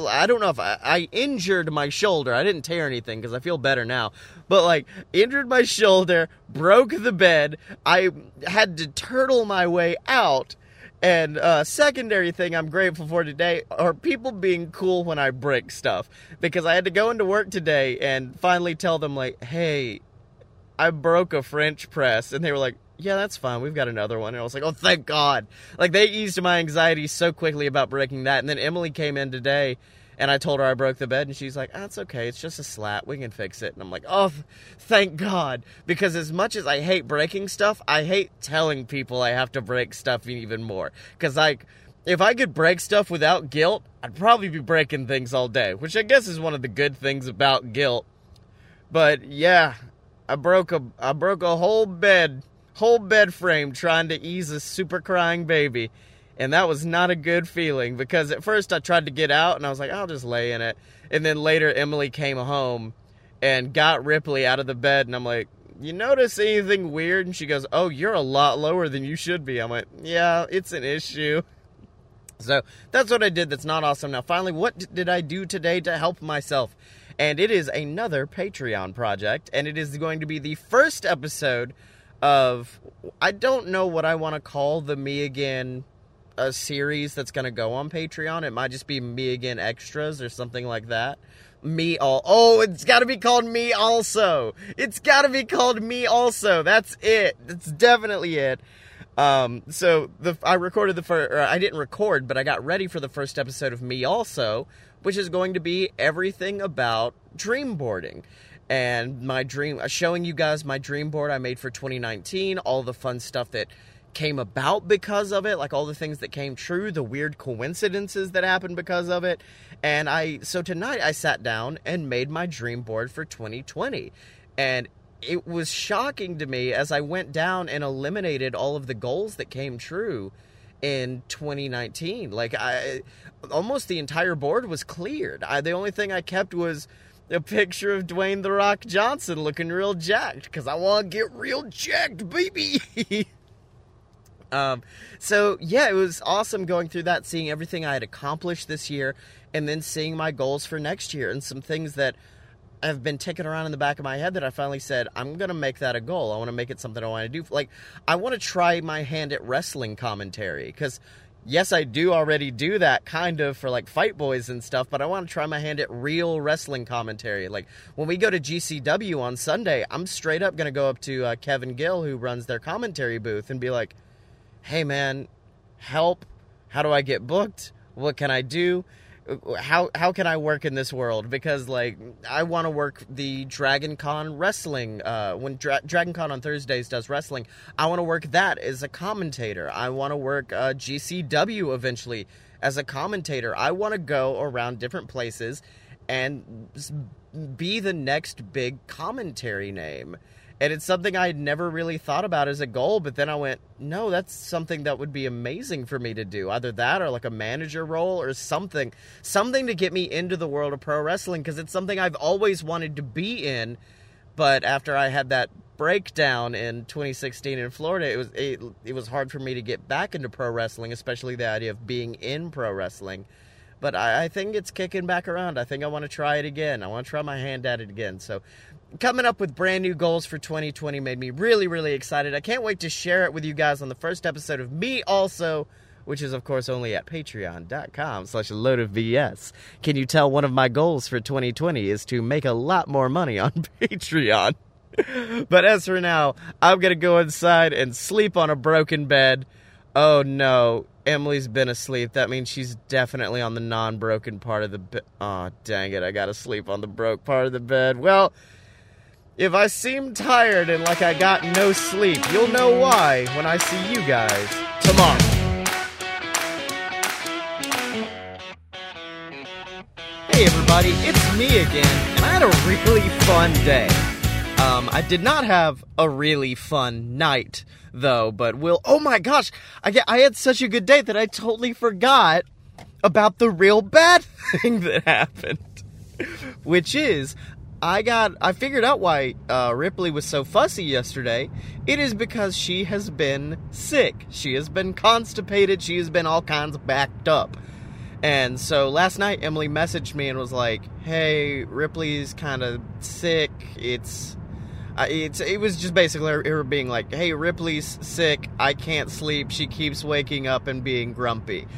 I don't know if I, I injured my shoulder. I didn't tear anything because I feel better now. But like injured my shoulder, broke the bed. I had to turtle my way out and uh, secondary thing I'm grateful for today are people being cool when I break stuff because I had to go into work today and finally tell them like, "Hey, I broke a French press," and they were like, "Yeah, that's fine. We've got another one." And I was like, "Oh, thank God!" Like they eased my anxiety so quickly about breaking that. And then Emily came in today and I told her I broke the bed, and she's like, "That's okay. It's just a slat. We can fix it." And I'm like, "Oh, thank God!" Because as much as I hate breaking stuff, I hate telling people I have to break stuff even more. Because like, if I could break stuff without guilt, I'd probably be breaking things all day, which I guess is one of the good things about guilt. But yeah, I broke a I broke a whole bed, whole bed frame trying to ease a super crying baby and that was not a good feeling because at first I tried to get out and I was like, I'll just lay in it. And then later Emily came home and got Ripley out of the bed, and I'm like, You notice anything weird? And she goes, Oh, you're a lot lower than you should be. I'm like, Yeah, it's an issue. So that's what I did that's not awesome. Now, finally, what did I do today to help myself? And it is another Patreon project, and it is going to be the first episode of I don't know what I want to call the Me Again a series that's going to go on Patreon. It might just be Me Again Extras or something like that. Me all. Oh, it's got to be called Me Also. It's got to be called Me Also. That's it. That's definitely it. Um, so the I recorded the first. I didn't record, but I got ready for the first episode of Me Also, which is going to be everything about dream boarding and my dream showing you guys my dream board I made for 2019, all the fun stuff that came about because of it, like all the things that came true, the weird coincidences that happened because of it. And I, so tonight I sat down and made my dream board for 2020. And it was shocking to me as I went down and eliminated all of the goals that came true in 2019. Like I almost the entire board was cleared. I, the only thing I kept was a picture of Dwayne the Rock Johnson looking real jacked because I want to get real jacked, baby. Um, so yeah, it was awesome going through that, seeing everything I had accomplished this year, and then seeing my goals for next year and some things that have been ticking around in the back of my head that I finally said I'm gonna make that a goal. I want to make it something I want to do. Like I want to try my hand at wrestling commentary because yes, I do already do that kind of for like Fight Boys and stuff, but I want to try my hand at real wrestling commentary. Like when we go to GCW on Sunday, I'm straight up gonna go up to uh, Kevin Gill who runs their commentary booth and be like, "Hey man, help! How do I get booked? What can I do?" how how can I work in this world? Because like I want to work the Dragon Con wrestling. Uh, when Dra- Dragon Con on Thursdays does wrestling, I want to work that as a commentator. I want to work uh, GCW eventually as a commentator. I want to go around different places and be the next big commentary name. And it's something I had never really thought about as a goal, but then I went, no, that's something that would be amazing for me to do. Either that or like a manager role or something. Something to get me into the world of pro wrestling because it's something I've always wanted to be in. But after I had that breakdown in 2016 in Florida, it was it, it was hard for me to get back into pro wrestling, especially the idea of being in pro wrestling. But I, I think it's kicking back around. I think I want to try it again. I want to try my hand at it again. So coming up with brand new goals for 2020 made me really, really excited. I can't wait to share it with you guys on the first episode of Me Also, which is, of course, only at patreon.com slash load of BS. Can you tell one of my goals for 2020 is to make a lot more money on Patreon? but as for now, I'm to go inside and sleep on a broken bed. Oh no, Emily's been asleep. That means she's definitely on the non broken part of the bed. Oh, dang it. I got to sleep on the broke part of the bed. Well, if I seem tired and like I got no sleep, you'll know why when I see you guys tomorrow. Hey everybody, it's me again, and I had a really fun day. Um, I did not have a really fun night, though, but will. Oh my gosh, I, get, I had such a good day that I totally forgot about the real bad thing that happened. Which is, I got I figured out why uh, Ripley was so fussy yesterday. It is because she has been sick. She has been constipated. She has been all kinds of backed up. And so last night Emily messaged me and was like, "Hey, Ripley's kind of sick. It's it's it was just basically her being like, "Hey, Ripley's sick. I can't sleep. She keeps waking up and being grumpy."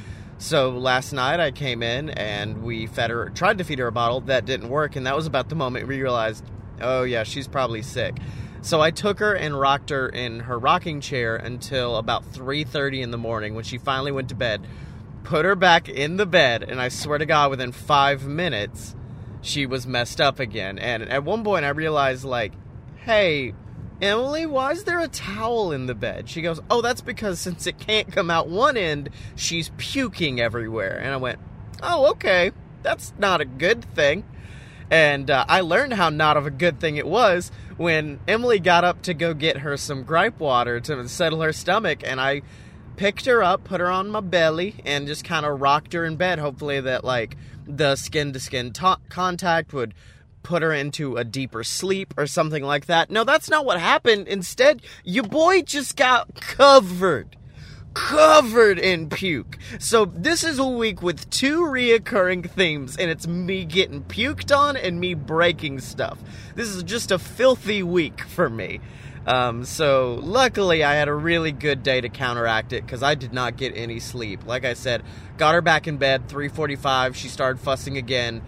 So last night I came in and we fed her, tried to feed her a bottle. That didn't work, and that was about the moment we realized, oh yeah, she's probably sick. So I took her and rocked her in her rocking chair until about 3:30 in the morning when she finally went to bed. Put her back in the bed, and I swear to God, within five minutes, she was messed up again. And at one point, I realized, like, hey, Emily, why is there a towel in the bed? She goes, Oh, that's because since it can't come out one end, she's puking everywhere. And I went, Oh, okay. That's not a good thing. And uh, I learned how not of a good thing it was when Emily got up to go get her some gripe water to settle her stomach. And I picked her up, put her on my belly, and just kind of rocked her in bed. Hopefully, that like the skin to skin contact would put her into a deeper sleep or something like that. No, that's not what happened. Instead, your boy just got covered. Covered in puke. So, this is a week with two reoccurring themes, and it's me getting puked on and me breaking stuff. This is just a filthy week for me. Um, so luckily I had a really good day to counteract it because I did not get any sleep. Like I said, got her back in bed 3:45. She started fussing again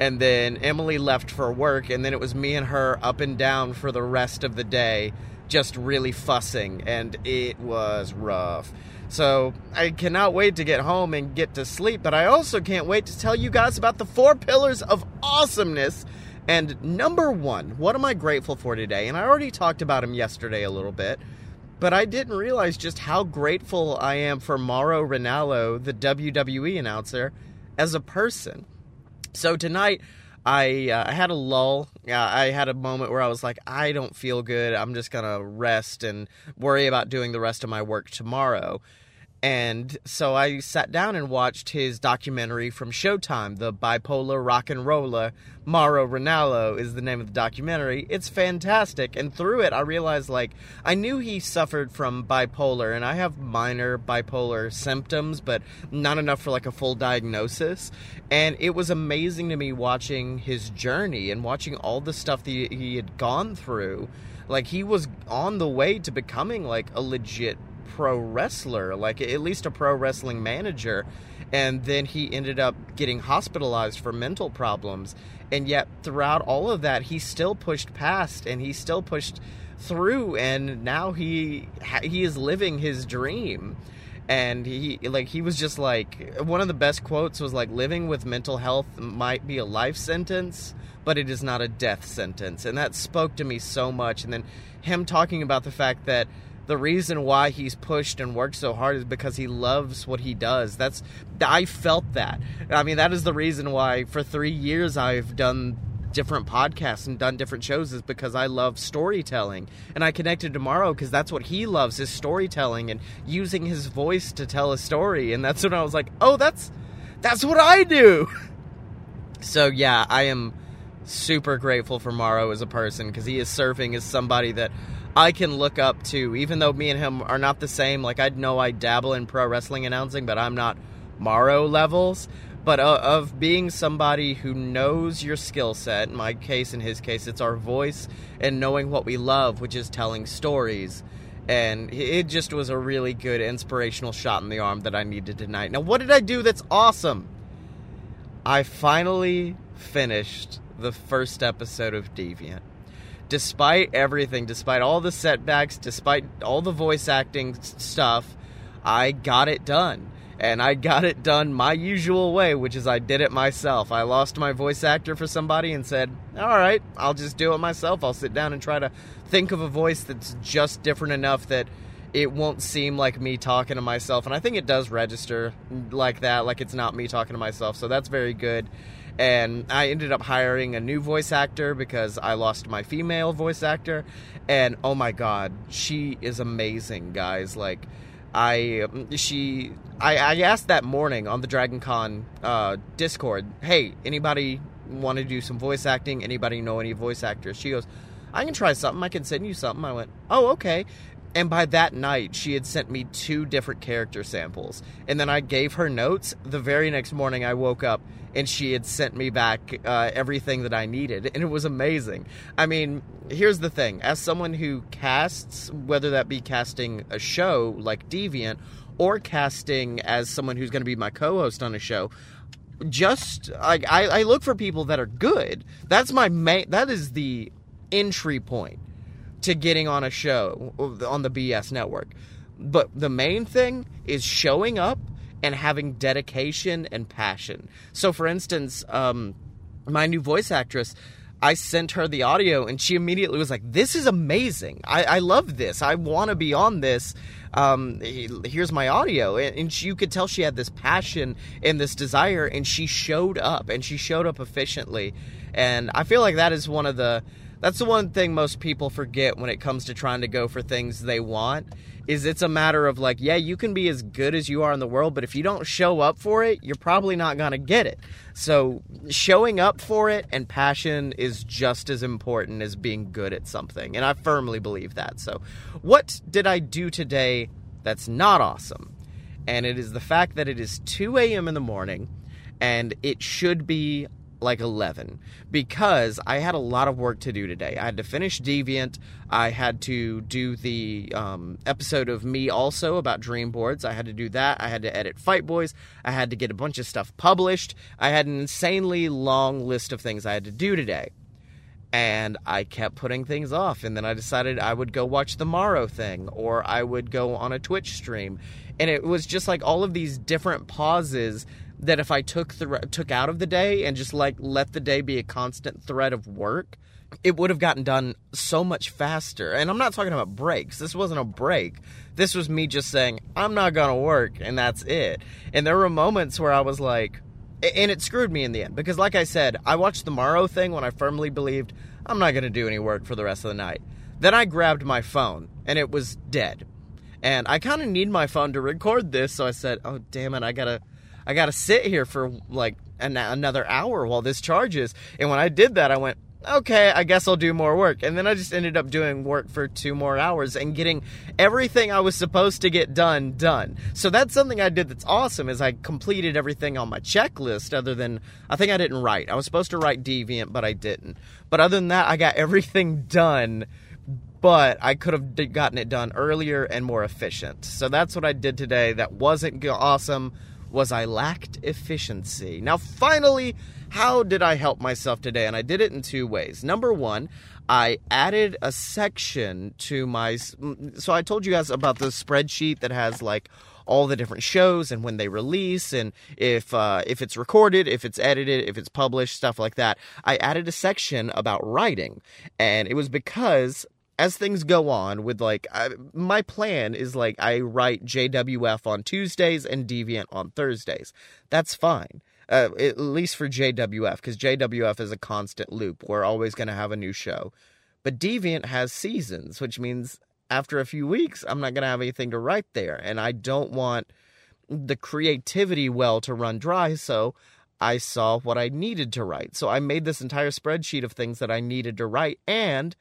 and then Emily left for work, and then it was me and her up and down for the rest of the day, just really fussing, and it was rough. So I cannot wait to get home and get to sleep, but I also can't wait to tell you guys about the four pillars of awesomeness. And number one, what am I grateful for today? And I already talked about him yesterday a little bit, but I didn't realize just how grateful I am for Mauro Ranallo, the WWE announcer, as a person. So tonight, I uh, I had a lull. I had a moment where I was like, I don't feel good. I'm just gonna rest and worry about doing the rest of my work tomorrow. And so I sat down and watched his documentary from Showtime, the bipolar rock and roller. Mauro Ranallo is the name of the documentary. It's fantastic. And through it, I realized like I knew he suffered from bipolar, and I have minor bipolar symptoms, but not enough for like a full diagnosis. And it was amazing to me watching his journey and watching all the stuff that he had gone through. Like he was on the way to becoming like a legit pro wrestler, like at least a pro wrestling manager. And then he ended up getting hospitalized for mental problems. And yet, throughout all of that, he still pushed past and he still pushed through. And now he he is living his dream. And he like he was just like one of the best quotes was like living with mental health might be a life sentence, but it is not a death sentence. And that spoke to me so much. And then him talking about the fact that the reason why he's pushed and worked so hard is because he loves what he does. That's I felt that. I mean, that is the reason why for 3 years I've done different podcasts and done different shows is because I love storytelling. And I connected to Mauro because that's what he loves is storytelling and using his voice to tell a story. And that's when I was like, "Oh, that's that's what I do." So, yeah, I am super grateful for Mauro as a person because he is serving as somebody that I can look up to, even though me and him are not the same. Like, I know I dabble in pro wrestling announcing, but I'm not Mauro levels. But uh, of being somebody who knows your skill set, in my case, in his case, it's our voice and knowing what we love, which is telling stories. And it just was a really good inspirational shot in the arm that I needed tonight. Now, what did I do that's awesome? I finally finished the first episode of Deviant despite everything, despite all the setbacks, despite all the voice acting stuff, I got it done. And I got it done my usual way, which is I did it myself. I lost my voice actor for somebody and said, All right, I'll just do it myself. I'll sit down and try to think of a voice that's just different enough that it won't seem like me talking to myself. And I think it does register mm, like that, like it's not me talking to myself. So that's very good and I ended up hiring a new voice actor because I lost my female voice actor. And oh my god she is amazing guys. Like I she I, I asked that morning on the Dragon Con uh, Discord hey anybody want to do some voice acting? Anybody know any voice actors? She goes I can try something. I can send you something. I went oh okay and by that night, she had sent me two different character samples. And then I gave her notes. The very next morning, I woke up and she had sent me back uh, everything that I needed, and it was amazing. I mean, here's the thing: as someone who casts, whether that be casting a show like Deviant or casting as someone who's going to be my co-host on a show, just I, I look for people that are good. That's my main. That is the entry point to getting on a show on the BS network. But the main thing is showing up and having dedication and passion. So, for instance, um, my new voice actress, I sent her the audio and she immediately was like, This is amazing. I, I love this. I want to be on this. Um, here's my audio. And, she, you could tell she had this passion and this desire, and she showed up and she showed up efficiently. And I feel like that is one of the. That's the one thing most people forget when it comes to trying to go for things they want is it's a matter of like, yeah, you can be as good as you are in the world, but if you don't show up for it, you're probably not going to get it. So, showing up for it and passion is just as important as being good at something. And I firmly believe that. So, what did I do today that's not awesome? And it is the fact that it is 2 a.m. in the morning and it should be like 11 because I had a lot of work to do today. I had to finish Deviant. I had to do the um, episode of me also about dream boards. I had to do that. I had to edit Fight Boys. I had to get a bunch of stuff published. I had an insanely long list of things I had to do today. And I kept putting things off. And then I decided I would go watch the Mauro thing or I would go on a Twitch stream. And it was just like all of these different pauses that if I took the took out of the day and just like let the day be a constant thread of work, it would have gotten done so much faster. And I'm not talking about breaks. This wasn't a break. This was me just saying, I'm not going to work and that's it. And there were moments where I was like and it screwed me in the end because like I said, I watched the Mauro thing when I firmly believed I'm not going to do any work for the rest of the night. Then I grabbed my phone and it was dead and I kind of need my phone to record this. So I said, "Oh damn it, I gotta, I gotta sit here for like an, another hour while this charges." And when I did that, I went, okay, I guess I'll do more work. And then I just ended up doing work for two more hours and getting everything I was supposed to get done done. So that's something I did that's awesome is I completed everything on my checklist other than I think I didn't write. I was supposed to write deviant, but I didn't. But other than that, I got everything done. But I could have gotten it done earlier and more efficient. So that's what I did today. That wasn't awesome. Was I lacked efficiency? Now, finally, how did I help myself today? And I did it in two ways. Number one, I added a section to my. So I told you guys about the spreadsheet that has like all the different shows and when they release and if uh, if it's recorded, if it's edited, if it's published, stuff like that. I added a section about writing, and it was because as things go on with like I, my plan is like I write JWF on Tuesdays and Deviant on Thursdays. That's fine uh, at least for JWF, because JWF is a constant loop. We're always going to have a new show. But Deviant has seasons, which means after a few weeks, I'm not going to have anything to write there. And I don't want the creativity well to run dry. So I saw what I needed to write. So I made this entire spreadsheet of things that I needed to write. And,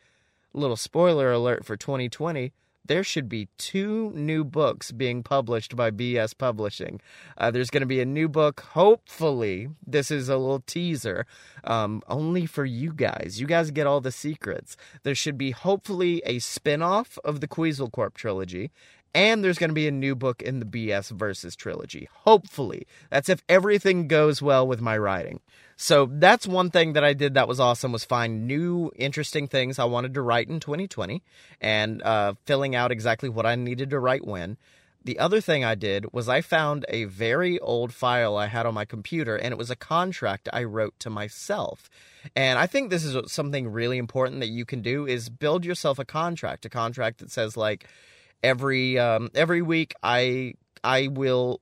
little spoiler alert for 2020, there should be two new books being published by BS Publishing. Uh, there's going to be a new book, hopefully. This is a little teaser, um, only for you guys. You guys get all the secrets. There should be hopefully a spin off of the Queasel Corp trilogy. And there's going to be a new book in the BS Versus trilogy. Hopefully. That's if everything goes well with my writing. So that's one thing that I did that was awesome was find new interesting things I wanted to write in 2020 and uh, filling out exactly what I needed to write when. The other thing I did was I found a very old file I had on my computer and it was a contract I wrote to myself. And I think this is something really important that you can do is build yourself a contract, a contract that says like every um, every week I I will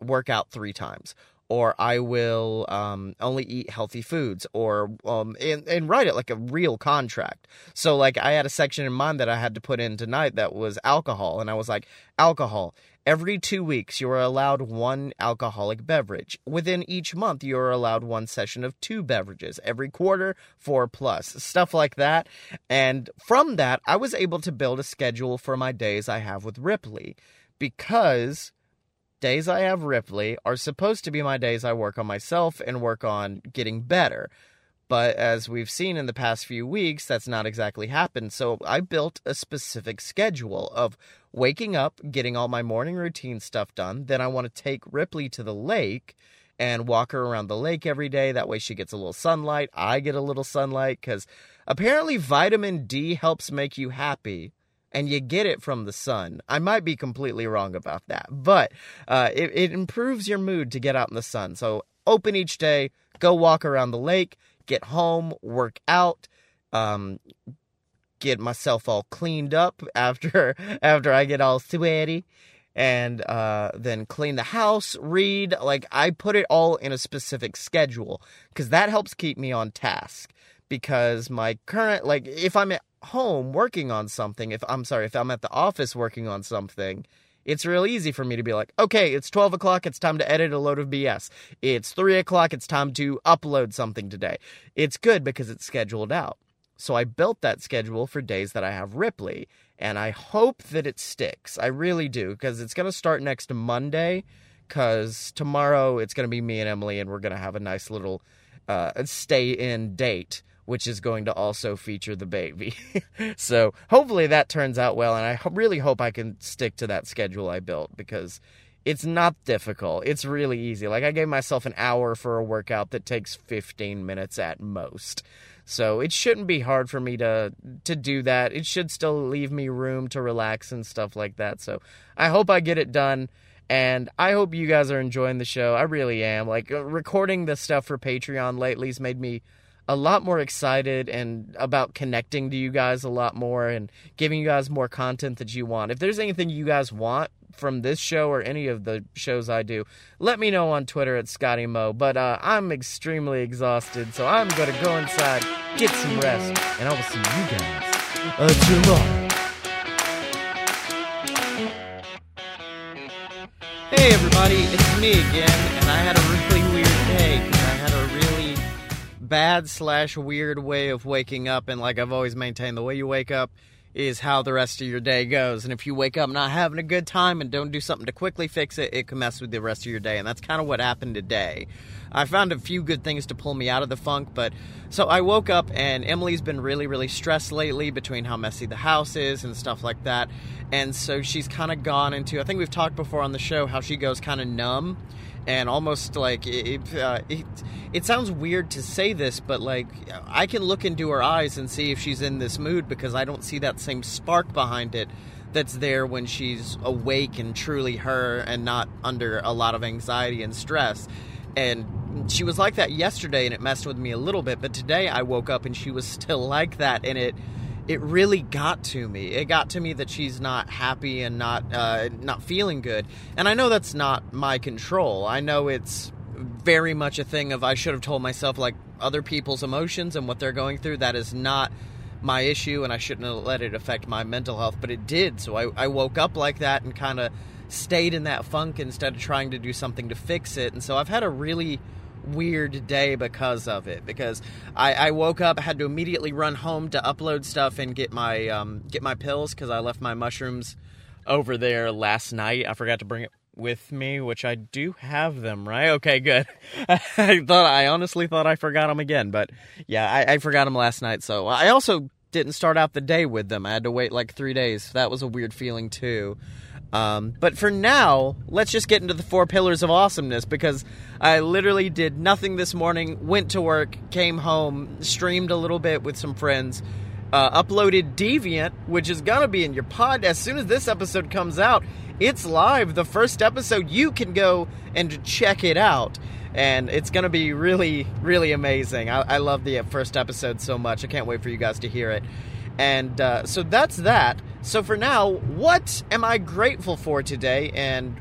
work out 3 times or I will um, only eat healthy foods, or um, and, and write it like a real contract. So, like, I had a section in mind that I had to put in tonight that was alcohol, and I was like, alcohol. Every two weeks, you are allowed one alcoholic beverage. Within each month, you are allowed one session of two beverages. Every quarter, four plus. Stuff like that. And from that, I was able to build a schedule for my days I have with Ripley because days I have Ripley are supposed to be my days I work on myself and work on getting better. But as we've seen in the past few weeks, that's not exactly happened. So I built a specific schedule of waking up, getting all my morning routine stuff done. Then I want to take Ripley to the lake and walk her around the lake every day. That way she gets a little sunlight. I get a little sunlight because apparently vitamin D helps make you happy and you get it from the sun. I might be completely wrong about that, but uh, it, it improves your mood to get out in the sun. So open each day, go walk around the lake, get home, work out, um, get myself all cleaned up after after I get all sweaty and uh, then clean the house, read. Like I put it all in a specific schedule because that helps keep me on task. Because my current, like, if I'm at home working on something, if I'm sorry, if I'm at the office working on something, it's real easy for me to be like, okay, it's 12 o'clock, it's time to edit a load of BS. It's 3 o'clock, it's time to upload something today. It's good because it's scheduled out. So I built that schedule for days that I have Ripley, and I hope that it sticks. I really do, because it's going to start next Monday, because tomorrow it's going to be me and Emily, and we're going to have a nice little uh, stay in date which is going to also feature the baby. so hopefully that turns out well, and I really hope I can stick to that schedule I built because it's not difficult. It's really easy. Like I gave myself an hour for a workout that takes 15 minutes at most. So it shouldn't be hard for me to to do that. It should still leave me room to relax and stuff like that. So I hope I get it done and I hope you guys are enjoying the show. I really am. Like recording this stuff for Patreon lately has made me a lot more excited and about connecting to you guys a lot more and giving you guys more content that you want. If there's anything you guys want from this show or any of the shows I do, let me know on Twitter at Scotty Mo. But uh, I'm extremely exhausted, so I'm gonna go inside, get some rest, and I will see you guys uh, tomorrow. Hey everybody. It's me again, and I had a bad slash weird way of waking up. And like I've always maintained, the way you wake up is how the rest of your day goes. And if you wake up not having a good time and don't do something to quickly fix it, it can mess with the rest of your day. And that's kind of what happened today. I found a few good things to pull me out of the funk, but so I woke up and Emily's been really, really stressed lately between how messy the house is and stuff like that. And so she's kind of gone into, I think we've talked before on the show how she goes kind of numb and almost like it, uh, it, it sounds weird to say this, but like I can look into her eyes and see if she's in this mood because I don't see that same spark behind it that's there when she's awake and truly her and not under a lot of anxiety and stress. And she was like that yesterday and it messed with me a little bit, but today I woke up and she was still like that and it it really got to me. It got to me that she's not happy and not uh, not feeling good. And I know that's not my control. I know it's very much a thing of I should have told myself like other people's emotions and what they're going through. That is not my issue, and I shouldn't have let it affect my mental health. But it did. So I, I woke up like that and kind of stayed in that funk instead of trying to do something to fix it. And so I've had a really weird day because of it. Because I, I woke up, I had to immediately run home to upload stuff and get my um, get my pills because I left my mushrooms over there last night. I forgot to bring it with me, which I do have them, right? Okay, good. I thought I honestly thought I forgot them again, but yeah, I, I forgot them last night. So I also didn't start out the day with them. I had to wait like three days. That was a weird feeling too. Um, but for now, let's just get into the four pillars of awesomeness because I literally did nothing this morning, went to work, came home, streamed a little bit with some friends, uh, uploaded Deviant, which is going to be in your pod as soon as this episode comes out. It's live. The first episode, you can go and check it out. And it's going to be really, really amazing. I, I love the first episode so much. I can't wait for you guys to hear it. And uh, so that's that. So for now, what am I grateful for today? And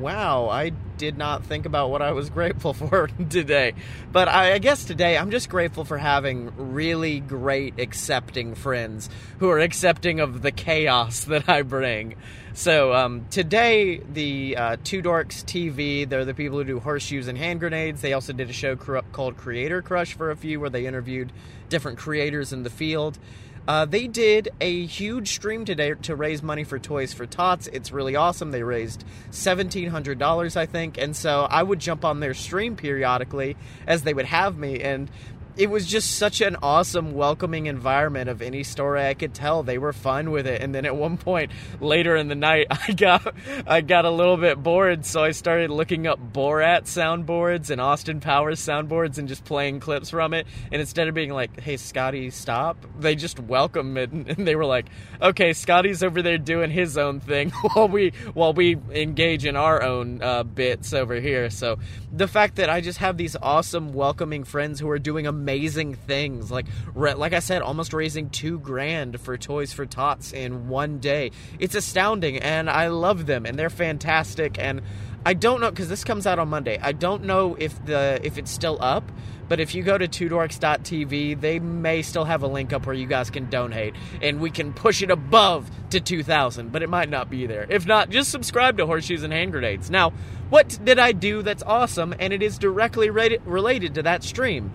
wow, I did not think about what I was grateful for today. But I, I, guess today I'm just grateful for having really great accepting friends who are accepting of the chaos that I bring. So um, today, the uh, Two Dorks TV, they're the people who do horseshoes and hand grenades. They also did a show cr- called Creator Crush for a few where they interviewed different creators in the field. Uh, they did a huge stream today to raise money for Toys for Tots. It's really awesome. They raised $1,700, I think. And so I would jump on their stream periodically as they would have me. And it was just such an awesome, welcoming environment of any story I could tell. They were fun with it, and then at one point later in the night, I got I got a little bit bored, so I started looking up Borat soundboards and Austin Powers soundboards and just playing clips from it. And instead of being like, "Hey, Scotty, stop," they just welcomed it, and they were like, "Okay, Scotty's over there doing his own thing while we while we engage in our own uh, bits over here." So the fact that I just have these awesome, welcoming friends who are doing a amazing things. Like like I said, almost raising two grand for Toys for Tots in one day. It's astounding, and I love them, and they're fantastic. And I don't know because this comes out on Monday. I don't know if the if it's still up. But if you go to twodorks.tv, they may still have a link up where you guys can donate and we can push it above to 2000, but it might not be there. If not, just subscribe to Horseshoes and Hand Grenades. Now, what did I do that's awesome and it is directly related to that stream?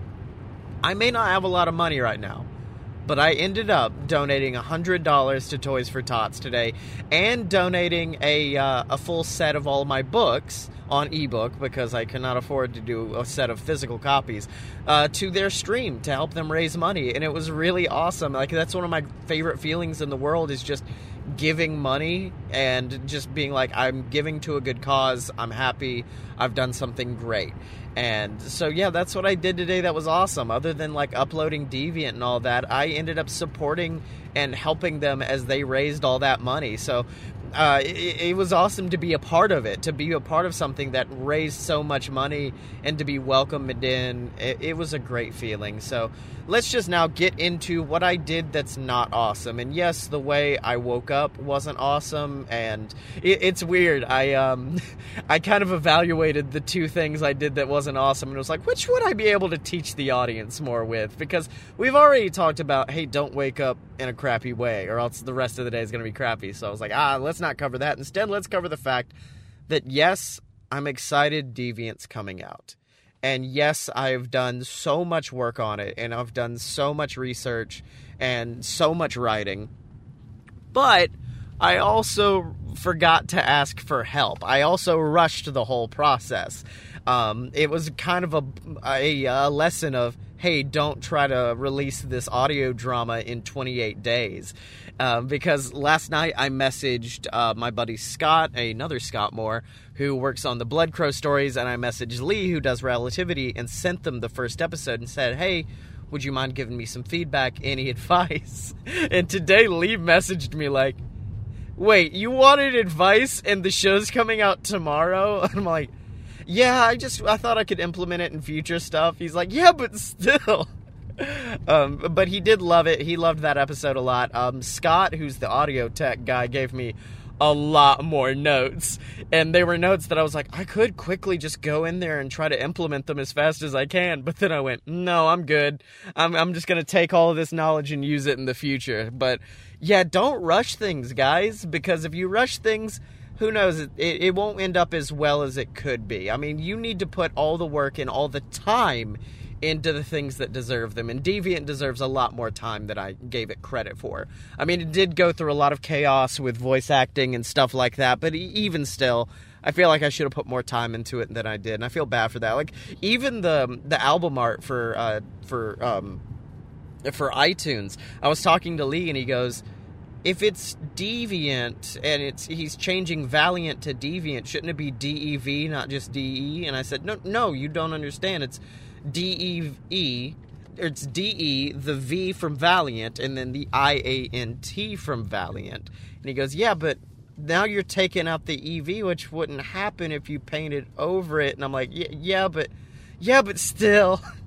I may not have a lot of money right now, but I ended up donating $100 to Toys for Tots today and donating a, uh, a full set of all my books on ebook because I cannot afford to do a set of physical copies uh, to their stream to help them raise money. And it was really awesome. Like, that's one of my favorite feelings in the world is just giving money and just being like, I'm giving to a good cause. I'm happy. I've done something great. And so, yeah, that's what I did today. That was awesome. Other than like uploading Deviant and all that, I ended up supporting and helping them as they raised all that money. So uh, it, it, was awesome to be a part of it, to be a part of something that raised so much money and to be welcomed in. It, it, was a great feeling. So let's just now get into what I did that's not awesome. And yes, the way I woke up wasn't awesome, and it, it's weird. I um, I kind of evaluated the two things I did that wasn't awesome, and was like, which would I be able to teach the audience more with? Because we've already talked about, hey, don't wake up in a crappy way, or else the rest of the day is going to be crappy. So I was like, ah, let's not cover that. Instead, let's cover the fact that yes, I'm excited Deviant's coming out. And yes, I've done so much work on it and I've done so much research and so much writing. But I also forgot to ask for help. I also rushed the whole process. Um, it was kind of a, a, a lesson of hey, don't try to release this audio drama in 28 days. Um, because last night I messaged uh, my buddy Scott, another Scott Moore, who works on the Blood Crow stories, and I messaged Lee, who does Relativity, and sent them the first episode and said, hey, would you mind giving me some feedback, any advice? and today Lee messaged me like, wait, you wanted advice and the show's coming out tomorrow? I'm like, yeah, I just I thought I could implement it in future stuff. He's like, yeah, but still. um, but he did love it. He loved that episode a lot. Um, Scott, who's the audio tech guy, gave me a lot more notes. And they were notes that I was like, I could quickly just go in there and try to implement them as fast as I can. But then I went, no, I'm good. I'm, I'm just going to take all of this knowledge and use it in the future. But yeah, don't rush things, guys, because if you rush things, who knows? It, it won't end up as well as it could be. I mean, you need to put all the work and all the time into the things that deserve them. And Deviant deserves a lot more time than I gave it credit for. I mean, it did go through a lot of chaos with voice acting and stuff like that, but even still, I feel like I should have put more time into it than I did, and I feel bad for that. Like even the the album art for uh, for um, for iTunes, I was talking to Lee, and he goes if it's deviant and it's he's changing valiant to deviant shouldn't it be dev not just de and i said no no you don't understand. It's dev it's de the v from valiant and then the iant from valiant. And he goes yeah but now you're taking out the ev which wouldn't happen if you painted over it. And i'm like yeah, yeah but yeah but still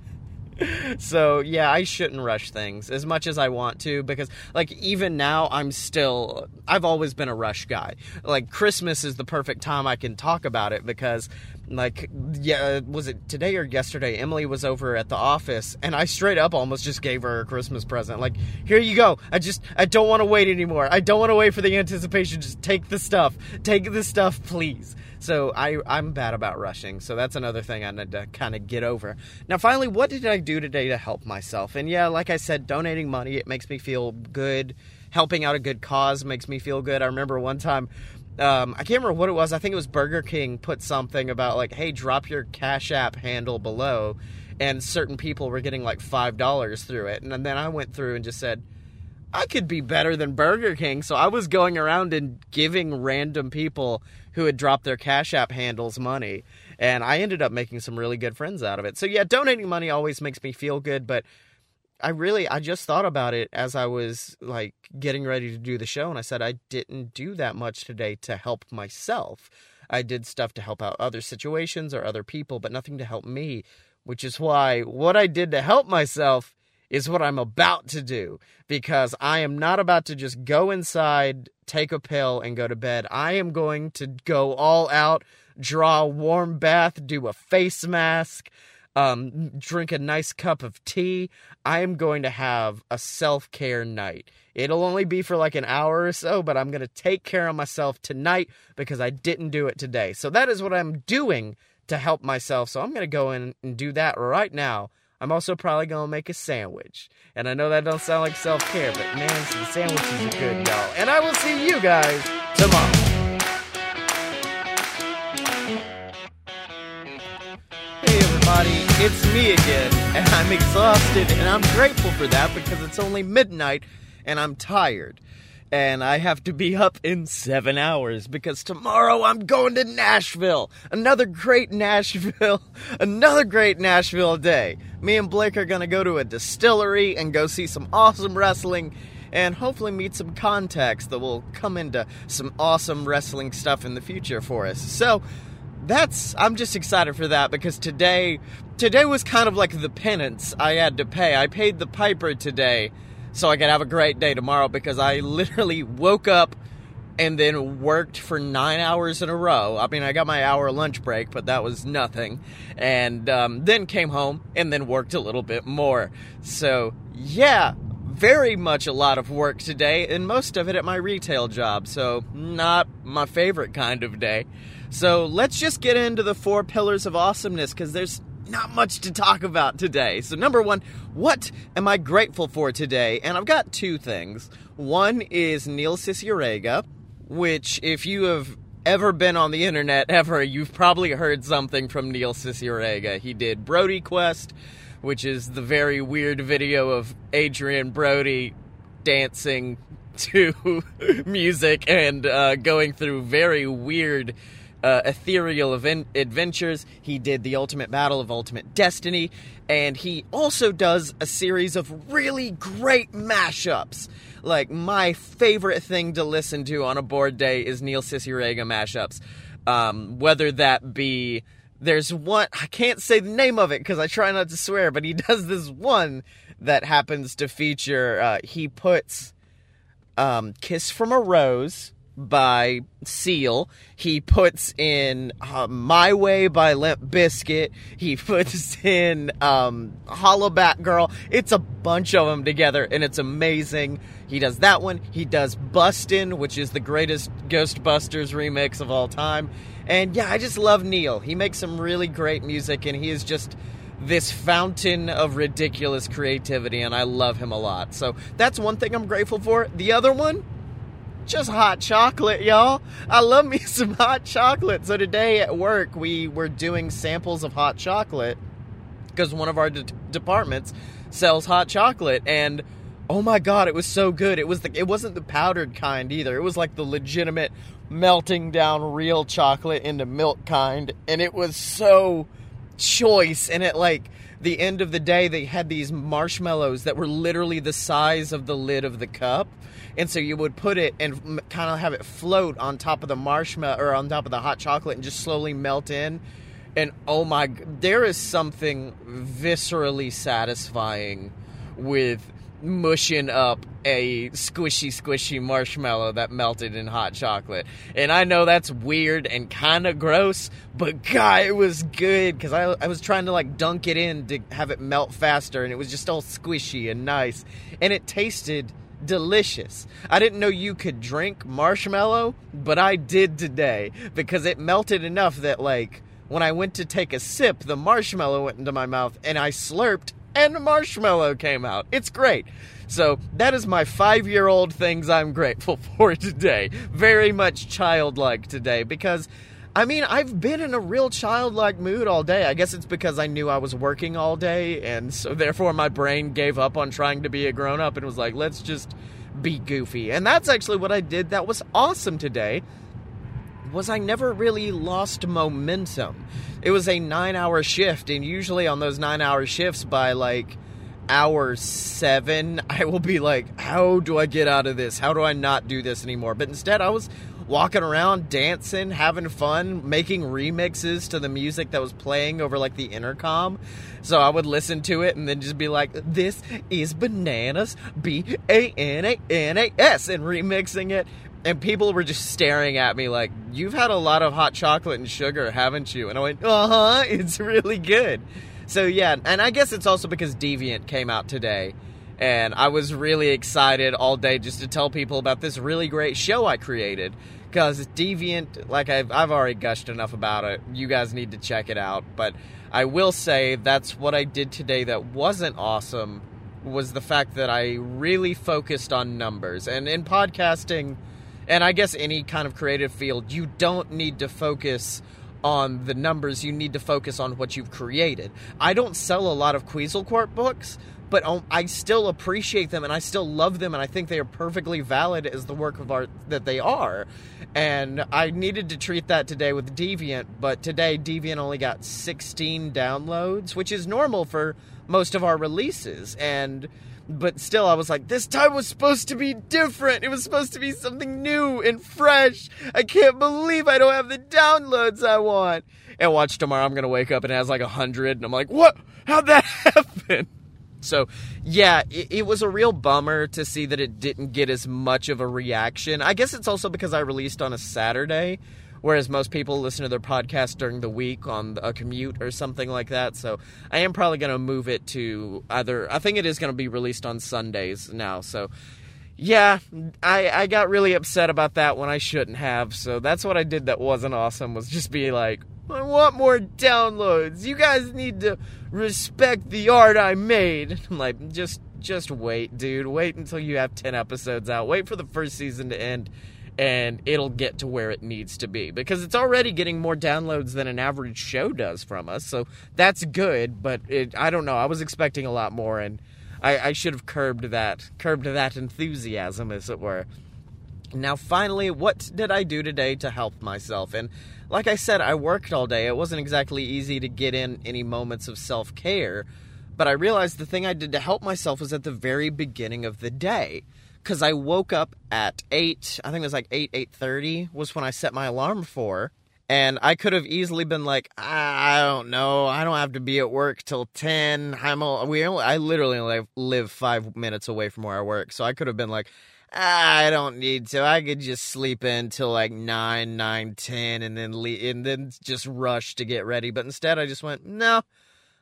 so yeah, I shouldn't rush things as much as I want to because like even now I'm still I've always been a rush guy. Like Christmas is the perfect time I can talk about it because like yeah was it today or yesterday? Emily was over at the office and i straight up almost just gave her a christmas present. Like here you go. I just i don't want to wait anymore. I don't want to wait for the anticipation. Just take the stuff. Take the stuff please. So i i'm bad about rushing so that's another thing i need to kind of get over. Now finally what did i do today to help myself? And yeah like i said donating money it makes me feel good. Helping out a good cause makes me feel good. I remember one time um, I can't remember what it was. I think it was Burger King put something about like, hey, drop your Cash App handle below, and certain people were getting like five dollars through it. And then I went through and just said, I could be better than Burger King. So I was going around and giving random people who had dropped their Cash App handles money, and I ended up making some really good friends out of it. So yeah, donating money always makes me feel good, but I really I just thought about it as I was like getting ready to do the show and I said I didn't do that much today to help myself. I did stuff to help out other situations or other people, but nothing to help me, which is why what I did to help myself is what I'm about to do because I am not about to just go inside, take a pill and go to bed. I am going to go all out, draw a warm bath, do a face mask, um, drink a nice cup of tea. I am going to have a self care night. It'll only be for like an hour or so, but I'm going to take care of myself tonight because I didn't do it today. So that is what I'm doing to help myself. So I'm going to go in and do that right now. I'm also probably going to make a sandwich. And I know that don't sound like self care, but man, the sandwiches are good, y'all. And I will see you guys tomorrow. Everybody. It's me again, and I'm exhausted, and I'm grateful for that because it's only midnight and I'm tired. And I have to be up in seven hours because tomorrow I'm going to Nashville. Another great Nashville, another great Nashville day. Me and Blake are to go to a distillery and go see some awesome wrestling and hopefully meet some contacts that will come into some awesome wrestling stuff in the future for us. So, that's I'm just excited for that because today today was kind of like the penance I had to pay. I paid the piper today so I could have a great day tomorrow because I literally woke up and then worked for nine hours in a row. I mean, I got my hour lunch break, but that was nothing. And um, then came home and then worked a little bit more. So, yeah, very much a lot of work today, and most of it at my retail job. So, not my favorite kind of day. So let's just get into the four pillars of awesomeness because there's not much to talk about today. So, number one, what am I grateful for today? And I've got two things. One is Neil Cicierega, which, if you have ever been on the internet ever, you've probably heard something from Neil Cicierega. He did Brody Quest, which is the very weird video of Adrien Brody dancing to music and uh, going through very weird uh, ethereal event- adventures. He did the Ultimate Battle of Ultimate Destiny, and he also does a series of really great mashups. Like my favorite thing to listen to on a bored day is Neil Cicierega mashups. Um, whether that be there's one I can't say the name of it because I try not to swear, but he does this one that happens to feature. Uh, he puts um, "Kiss from a Rose" by Seal. He puts in uh, My Way by Limp Bizkit. He puts in um, Hollaback Girl. It's a bunch of them together, and it's amazing. He does that one. He does Bustin', which is the greatest Ghostbusters remix of all time. And yeah, I just love Neil. He makes some really great music, and he is just this fountain of ridiculous creativity, and I love him a lot. So that's one thing I'm grateful for. The other one, just hot chocolate, y'all. I love me some hot chocolate. So today at work, we were doing samples of hot chocolate because one of our de- departments sells hot chocolate and oh my god, it was so good. It was the it wasn't the powdered kind either. It was like the legitimate melting down real chocolate into milk kind and it was so choice and at like the end of the day they had these marshmallows that were literally the size of the lid of the cup and so you would put it and m- kind of have it float on top of the marshmallow or on top of the hot chocolate and just slowly melt in. And oh my there is something viscerally satisfying with mushing up a squishy squishy marshmallow that melted in hot chocolate. And i know that's weird and kind of gross but god it was good because I, I was trying to like dunk it in to have it melt faster and it was just all squishy and nice. And it tasted delicious. I didn't know you could drink marshmallow, but I did today because it melted enough that, like, when I went to take a sip, the marshmallow went into my mouth and I slurped and marshmallow came out. It's great. So, that is my five year old things I'm grateful for today. Very much childlike today because I mean, I've been in a real childlike mood all day. I guess it's because I knew I was working all day, and so therefore my brain gave up on trying to be a grown up and was like, let's just be goofy. And that's actually what I did that was awesome today. Was I never really lost momentum. It was a 9-hour shift and usually on those 9-hour shifts by like hour 7, I will be like, how do I get out of this? How do I not do this anymore? But instead I was walking around dancing, having fun, making remixes to the music that was playing over like the intercom. So I would listen to it and then just be like, "This is bananas, B A N A N A S," and remixing it. And people were just staring at me like, "You've had a lot of hot chocolate and sugar, haven't you?" And I went, "Uh huh, it's really good." So yeah, and I guess it's also because Deviant came out today and I was really excited all day just to tell people about this really great show I created. Because Deviant, like I've, I've already gushed enough about it, you guys need to check it out. But I will say that's what I did today that wasn't awesome was the fact that I really focused on numbers. And in podcasting, and I guess any kind of creative field, you don't need to focus on the numbers, you need to focus on what you've created. I don't sell a lot of Quetzalcoatl books, but um, I still appreciate them and I still love them and I think they are perfectly valid as the work of art that they are. And I needed to treat that today with Deviant, but today Deviant only got 16 downloads, which is normal for most of our releases. And but still I was like this time was supposed to be different. It was supposed to be something new and fresh. I can't believe I don't have the downloads I want. And watch tomorrow I'm going to wake up and it has like 100 and I'm like, "What? How'd that happen?" So, yeah, it, it, was a real bummer to see that it didn't get as much of a reaction. I guess it's also because I released on a Saturday, whereas most people listen to their podcast during the week on a commute or something like that. So, I am probably going to move it to either, I think it is going to be released on Sundays now. So, yeah, I, I got really upset about that when I shouldn't have. So that's what I did that wasn't awesome was just be like, I want more downloads. You guys need to respect the art I made. I'm like, just just wait, dude. Wait until you have 10 episodes out. Wait for the first season to end and it'll get to where it needs to be because it's already getting more downloads than an average show does from us. So that's good, but it, I don't know. I was expecting a lot more and I, I should have curbed that, curbed that enthusiasm, as it were. Now, finally, what did I do today to help myself? And like I said, I worked all day. It wasn't exactly easy to get in any moments of self care, but I realized the thing I did to help myself was at the very beginning of the day. Because I woke up at 8, I think it was like 8, 8.30 was when I set my alarm for. And I could have easily been like, I don't know, I don't have to be at work till ten. I'm all, we only, I literally only live five minutes away from where I work, so I could have been like, I don't need to. I could just sleep in till like nine, nine, ten, and then leave, and then just rush to get ready. But instead, I just went, no,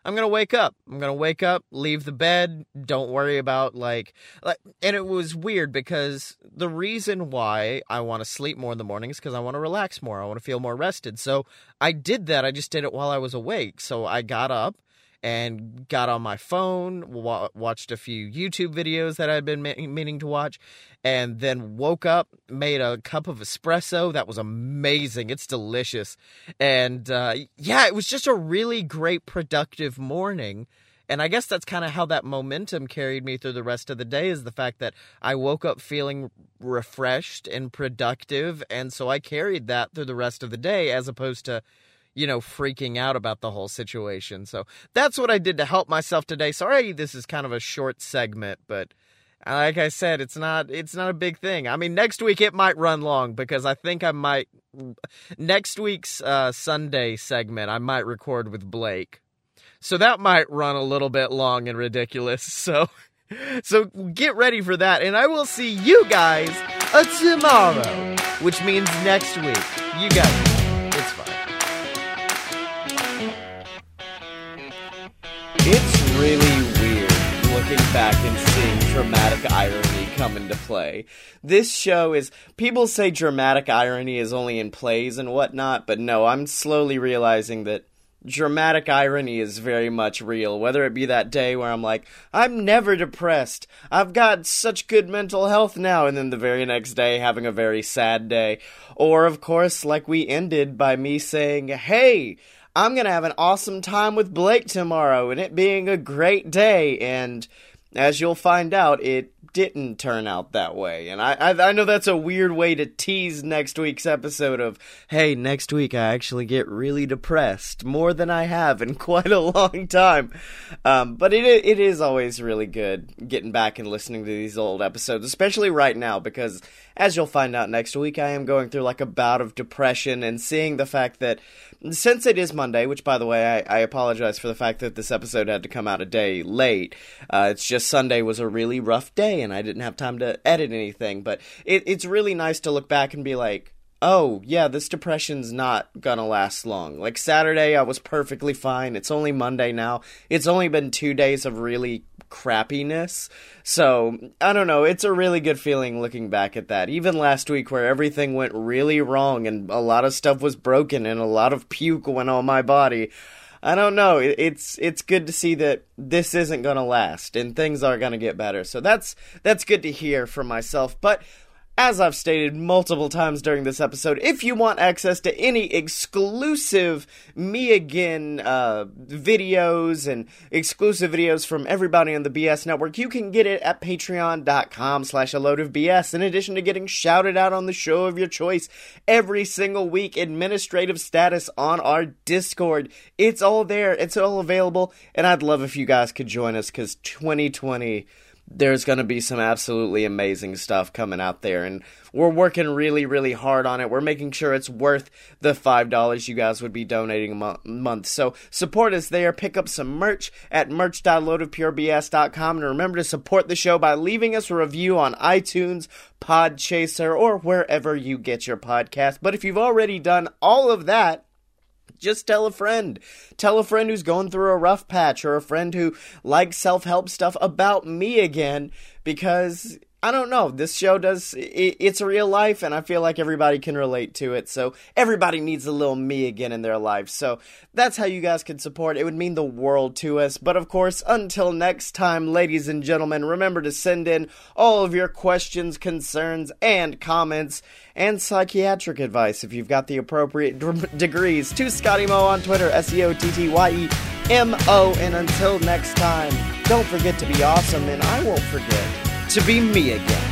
I'm gonna wake up. I'm gonna wake up, leave the bed, don't worry about like, like and it was weird because the reason why I want to sleep more in the morning is because I want to relax more. I want to feel more rested. So I did that. I just did it while I was awake. So I got up and got on my phone, wa- watched a few YouTube videos that I'd been meaning to watch, and then woke up, made a cup of espresso. That was amazing. It's delicious. And uh, yeah, it was just a really great, productive morning. And I guess that's kind of how that momentum carried me through the rest of the day is the fact that I woke up feeling refreshed and productive. And so I carried that through the rest of the day as opposed to you know, freaking out about the whole situation. So that's what I did to help myself today. Sorry, this is kind of a short segment, but like I said, it's not it's not a big thing. I mean, next week it might run long because I think I might next week's uh, Sunday segment I might record with Blake, so that might run a little bit long and ridiculous. So. So get ready for that, and I will see you guys uh, tomorrow, which means next week. You guys. Looking back and seeing dramatic irony come into play. This show is. People say dramatic irony is only in plays and whatnot, but no, I'm slowly realizing that dramatic irony is very much real. Whether it be that day where I'm like, I'm never depressed. I've got such good mental health now, and then the very next day having a very sad day. Or, of course, like we ended by me saying, hey, I'm going to have an awesome time with Blake tomorrow and it being a great day. And as you'll find out, it didn't turn out that way. And I, I, I know that's a weird way to tease next week's episode of, hey, next week I actually get really depressed more than I have in quite a long time. Um, but it it is always really good getting back and listening to these old episodes, especially right now because as you'll find out next week, I am going through like a bout of depression and seeing the fact that since it is Monday, which by the way, I, I apologize for the fact that this episode had to come out a day late. Uh, it's just Sunday was a really rough day and I didn't have time to edit anything. But it, it's really nice to look back and be like, oh, yeah, this depression's not gonna last long. Like Saturday, I was perfectly fine. It's only Monday now. It's only been two days of really crappiness. So, I don't know. It's a really good feeling looking back at that. Even last week, where everything went really wrong and a lot of stuff was broken and a lot of puke went on my body. I don't know. It's it's good to see that this isn't going to last and things are going to get better. So that's that's good to hear from myself. But as I've stated multiple times during this episode, if you want access to any exclusive Me Again uh, videos and exclusive videos from everybody on the BS Network, you can get it at patreon.com slash a load of BS. In addition to getting shouted out on the show of your choice every single week, administrative status on our Discord. It's all there. It's all available. And I'd love if you guys could join us because 2020 there's going to be some absolutely amazing stuff coming out there and we're working really really hard on it. We're making sure it's worth the five dollars you guys would be donating a mo- month. So support us there. Pick up some merch at merch.loadofpurebs.com and remember to support the show by leaving us a review on itunes podchaser or wherever you get your podcast but if you've already done all of that just tell a friend. Tell a friend who's going through a rough patch or a friend who likes self help stuff about me again because I don't know. This show does, it, it's real life, and I feel like everybody can relate to it. So everybody needs a little me again in their life. So that's how you guys can support. It would mean the world to us. But of course, until next time, ladies and gentlemen, remember to send in all of your questions, concerns, and comments, and psychiatric advice if you've got the appropriate d- degrees to Scotty Mo on Twitter, S E O T T Y E M O. And until next time, don't forget to be awesome, and I won't forget to be me again.